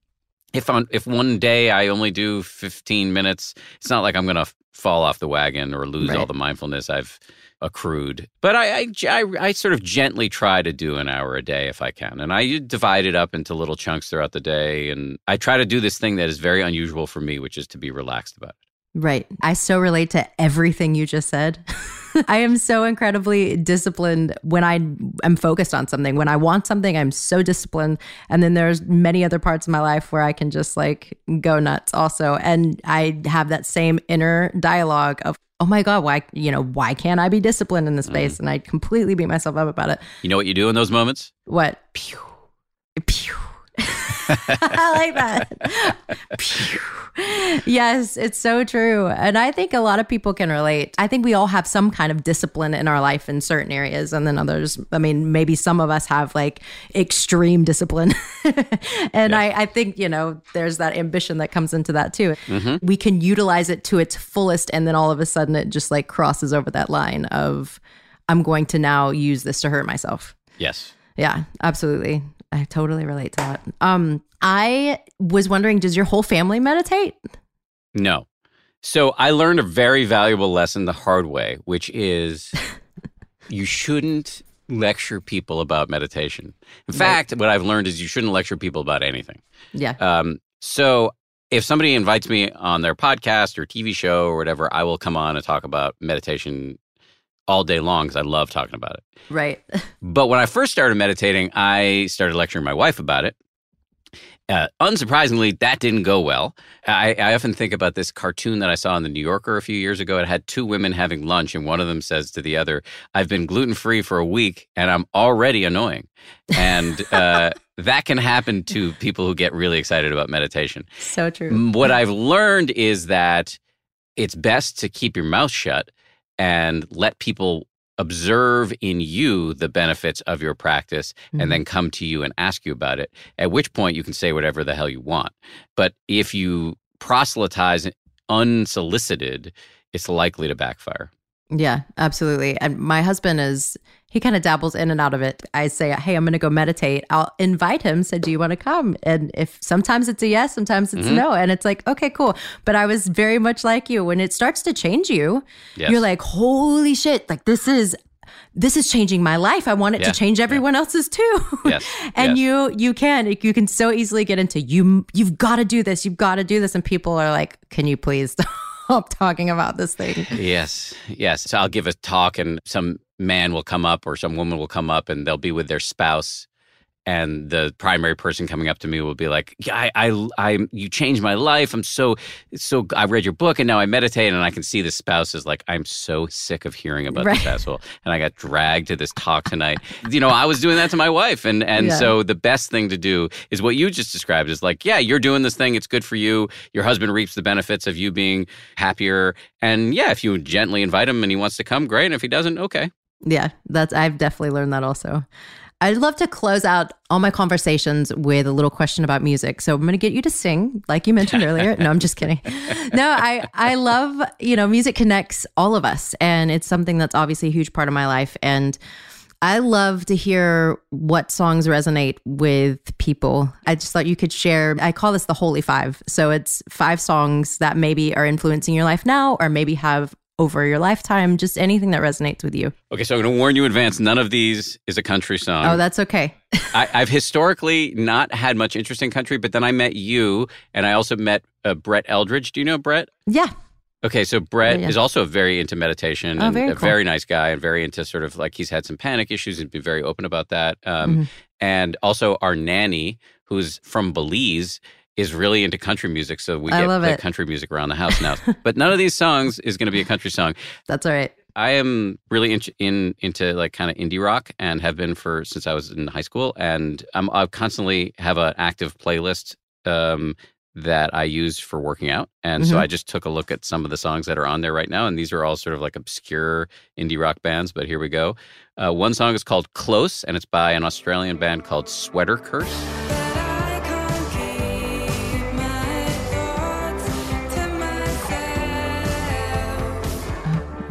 if on if one day I only do 15 minutes, it's not like I'm going to fall off the wagon or lose all the mindfulness I've accrued. But I, I, I, I sort of gently try to do an hour a day if I can. And I divide it up into little chunks throughout the day. And I try to do this thing that is very unusual for me, which is to be relaxed about it. Right. I so relate to everything you just said. I am so incredibly disciplined when I am focused on something. When I want something, I'm so disciplined. And then there's many other parts of my life where I can just like go nuts also. And I have that same inner dialogue of, oh my God, why, you know, why can't I be disciplined in this space? Mm. And I completely beat myself up about it. You know what you do in those moments? What? Pew. Pew. I like that. Yes, it's so true. And I think a lot of people can relate. I think we all have some kind of discipline in our life in certain areas. And then others, I mean, maybe some of us have like extreme discipline. and I, I think, you know, there's that ambition that comes into that too. Mm-hmm. We can utilize it to its fullest. And then all of a sudden it just like crosses over that line of, I'm going to now use this to hurt myself. Yes. Yeah, absolutely. I totally relate to that. Um, I was wondering, does your whole family meditate? No. So I learned a very valuable lesson the hard way, which is you shouldn't lecture people about meditation. In fact, what I've learned is you shouldn't lecture people about anything. Yeah. Um, so if somebody invites me on their podcast or TV show or whatever, I will come on and talk about meditation all day long because I love talking about it. Right. But when I first started meditating, I started lecturing my wife about it. Uh, unsurprisingly, that didn't go well. I, I often think about this cartoon that I saw in the New Yorker a few years ago. It had two women having lunch, and one of them says to the other, I've been gluten free for a week and I'm already annoying. And uh, that can happen to people who get really excited about meditation. So true. What I've learned is that it's best to keep your mouth shut and let people observe in you the benefits of your practice and mm-hmm. then come to you and ask you about it, at which point you can say whatever the hell you want. But if you proselytize unsolicited, it's likely to backfire. Yeah, absolutely. And my husband is, he kind of dabbles in and out of it. I say, hey, I'm going to go meditate. I'll invite him. Say, do you want to come? And if sometimes it's a yes, sometimes it's a mm-hmm. no. And it's like, okay, cool. But I was very much like you. When it starts to change you, Yes. you're like, holy shit, like this is. This is changing my life. I want it Yeah, to change everyone else's too. Yes, and yes. you you can you can so easily get into you you've got to do this. You've got to do this and people are like, "Can you please stop talking about this thing?" Yes, yes. So I'll give a talk, and some man will come up or some woman will come up, and they'll be with their spouse, and the primary person coming up to me will be like, "Yeah, I, I, I you changed my life. I'm so, so. I read your book, and now I meditate." And I can see the spouse is like, "I'm so sick of hearing about Right. this asshole," and I got dragged to this talk tonight. you know, I was doing that to my wife, and and Yeah. so the best thing to do is what you just described is like, yeah, you're doing this thing. It's good for you. Your husband reaps the benefits of you being happier. And yeah, if you gently invite him and he wants to come, great. And if he doesn't, okay. Yeah, that's I've definitely learned that also. I'd love to close out all my conversations with a little question about music. So I'm going to get you to sing, like you mentioned earlier. No, I'm just kidding. No, I I love you know music connects all of us, and it's something that's obviously a huge part of my life. And I love to hear what songs resonate with people. I just thought you could share. I call this the Holy Five. So it's five songs that maybe are influencing your life now, or maybe have over your lifetime. Just anything that resonates with you. Okay, so I'm going to warn you in advance. None of these is a country song. Oh, that's okay. I, I've historically not had much interest in country, but then I met you, and I also met uh, Brett Eldredge. Do you know Brett? Yeah. Okay, so Brett Yeah, yeah. is also very into meditation Oh, and very a cool. very nice guy and very into sort of like he's had some panic issues and been very open about that. Um, Mhm. And also our nanny, who's from Belize, is really into country music. So we I get play it. country music around the house now. but none of these songs is going to be a country song. That's all right. I am really in, in into like kind of indie rock and have been for since I was in high school. And I'm, I constantly have an active playlist um, that I use for working out. And so Mhm. I just took a look at some of the songs that are on there right now. And these are all sort of like obscure indie rock bands. But here we go. Uh, one song is called Close, and it's by an Australian band called Sweater Curse.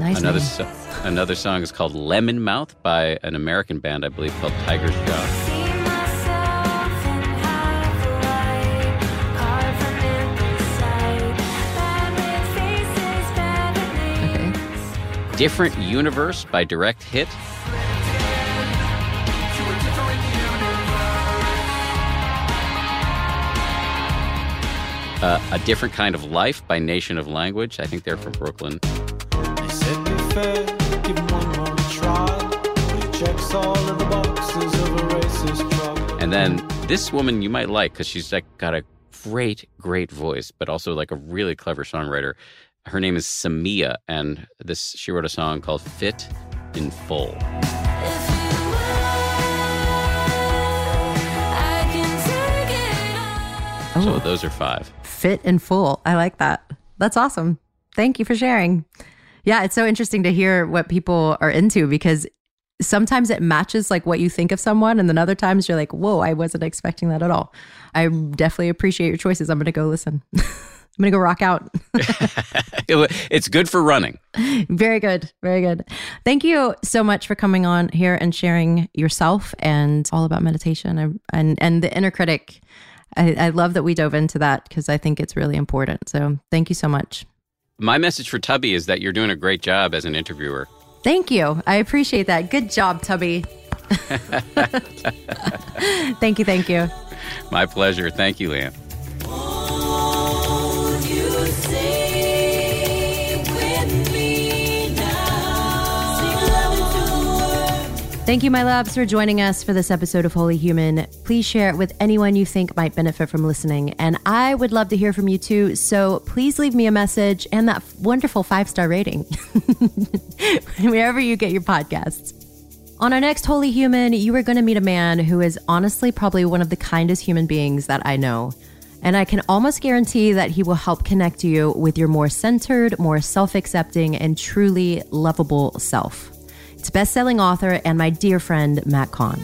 Nice. Another so- another song is called Lemon Mouth by an American band, I believe, called Tiger's Jaw. Okay. Different Universe by Direct Hit. Uh, a Different Kind of Life by Nation of Language. I think they're from Brooklyn. And then this woman you might like because she's like got a great, great voice, but also like a really clever songwriter. Her name is Samia, and this she wrote a song called "Fit N Full." So Oh, those are five. Fit N Full. I like that. That's awesome. Thank you for sharing. Yeah, it's so interesting to hear what people are into because sometimes it matches like what you think of someone, and then other times you're like, "Whoa, I wasn't expecting that at all." I definitely appreciate your choices. I'm gonna go listen. I'm gonna go rock out. it's good for running. Very good. Very good. Thank you so much for coming on here and sharing yourself and all about meditation and and, and the inner critic. I, I love that we dove into that because I think it's really important. So thank you so much. My message for Tubby is that you're doing a great job as an interviewer. Thank you. I appreciate that. Good job, Tubby. thank you. Thank you. My pleasure. Thank you, LeAnn. Thank you, my loves, for joining us for this episode of Holy Human. Please share it with anyone you think might benefit from listening. And I would love to hear from you too. So please leave me a message and that wonderful five star rating wherever you get your podcasts. On our next Holy Human, you are going to meet a man who is honestly probably one of the kindest human beings that I know. And I can almost guarantee that he will help connect you with your more centered, more self accepting, and truly lovable self. Best-selling author and my dear friend Matt Kahn.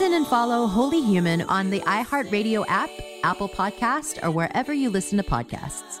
Listen and follow Holy Human on the iHeartRadio app, Apple Podcast, or wherever you listen to podcasts.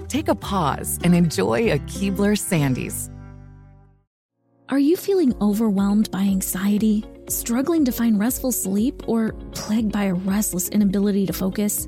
Take a pause and enjoy a Keebler Sandies. Are you feeling overwhelmed by anxiety, struggling to find restful sleep, or plagued by a restless inability to focus?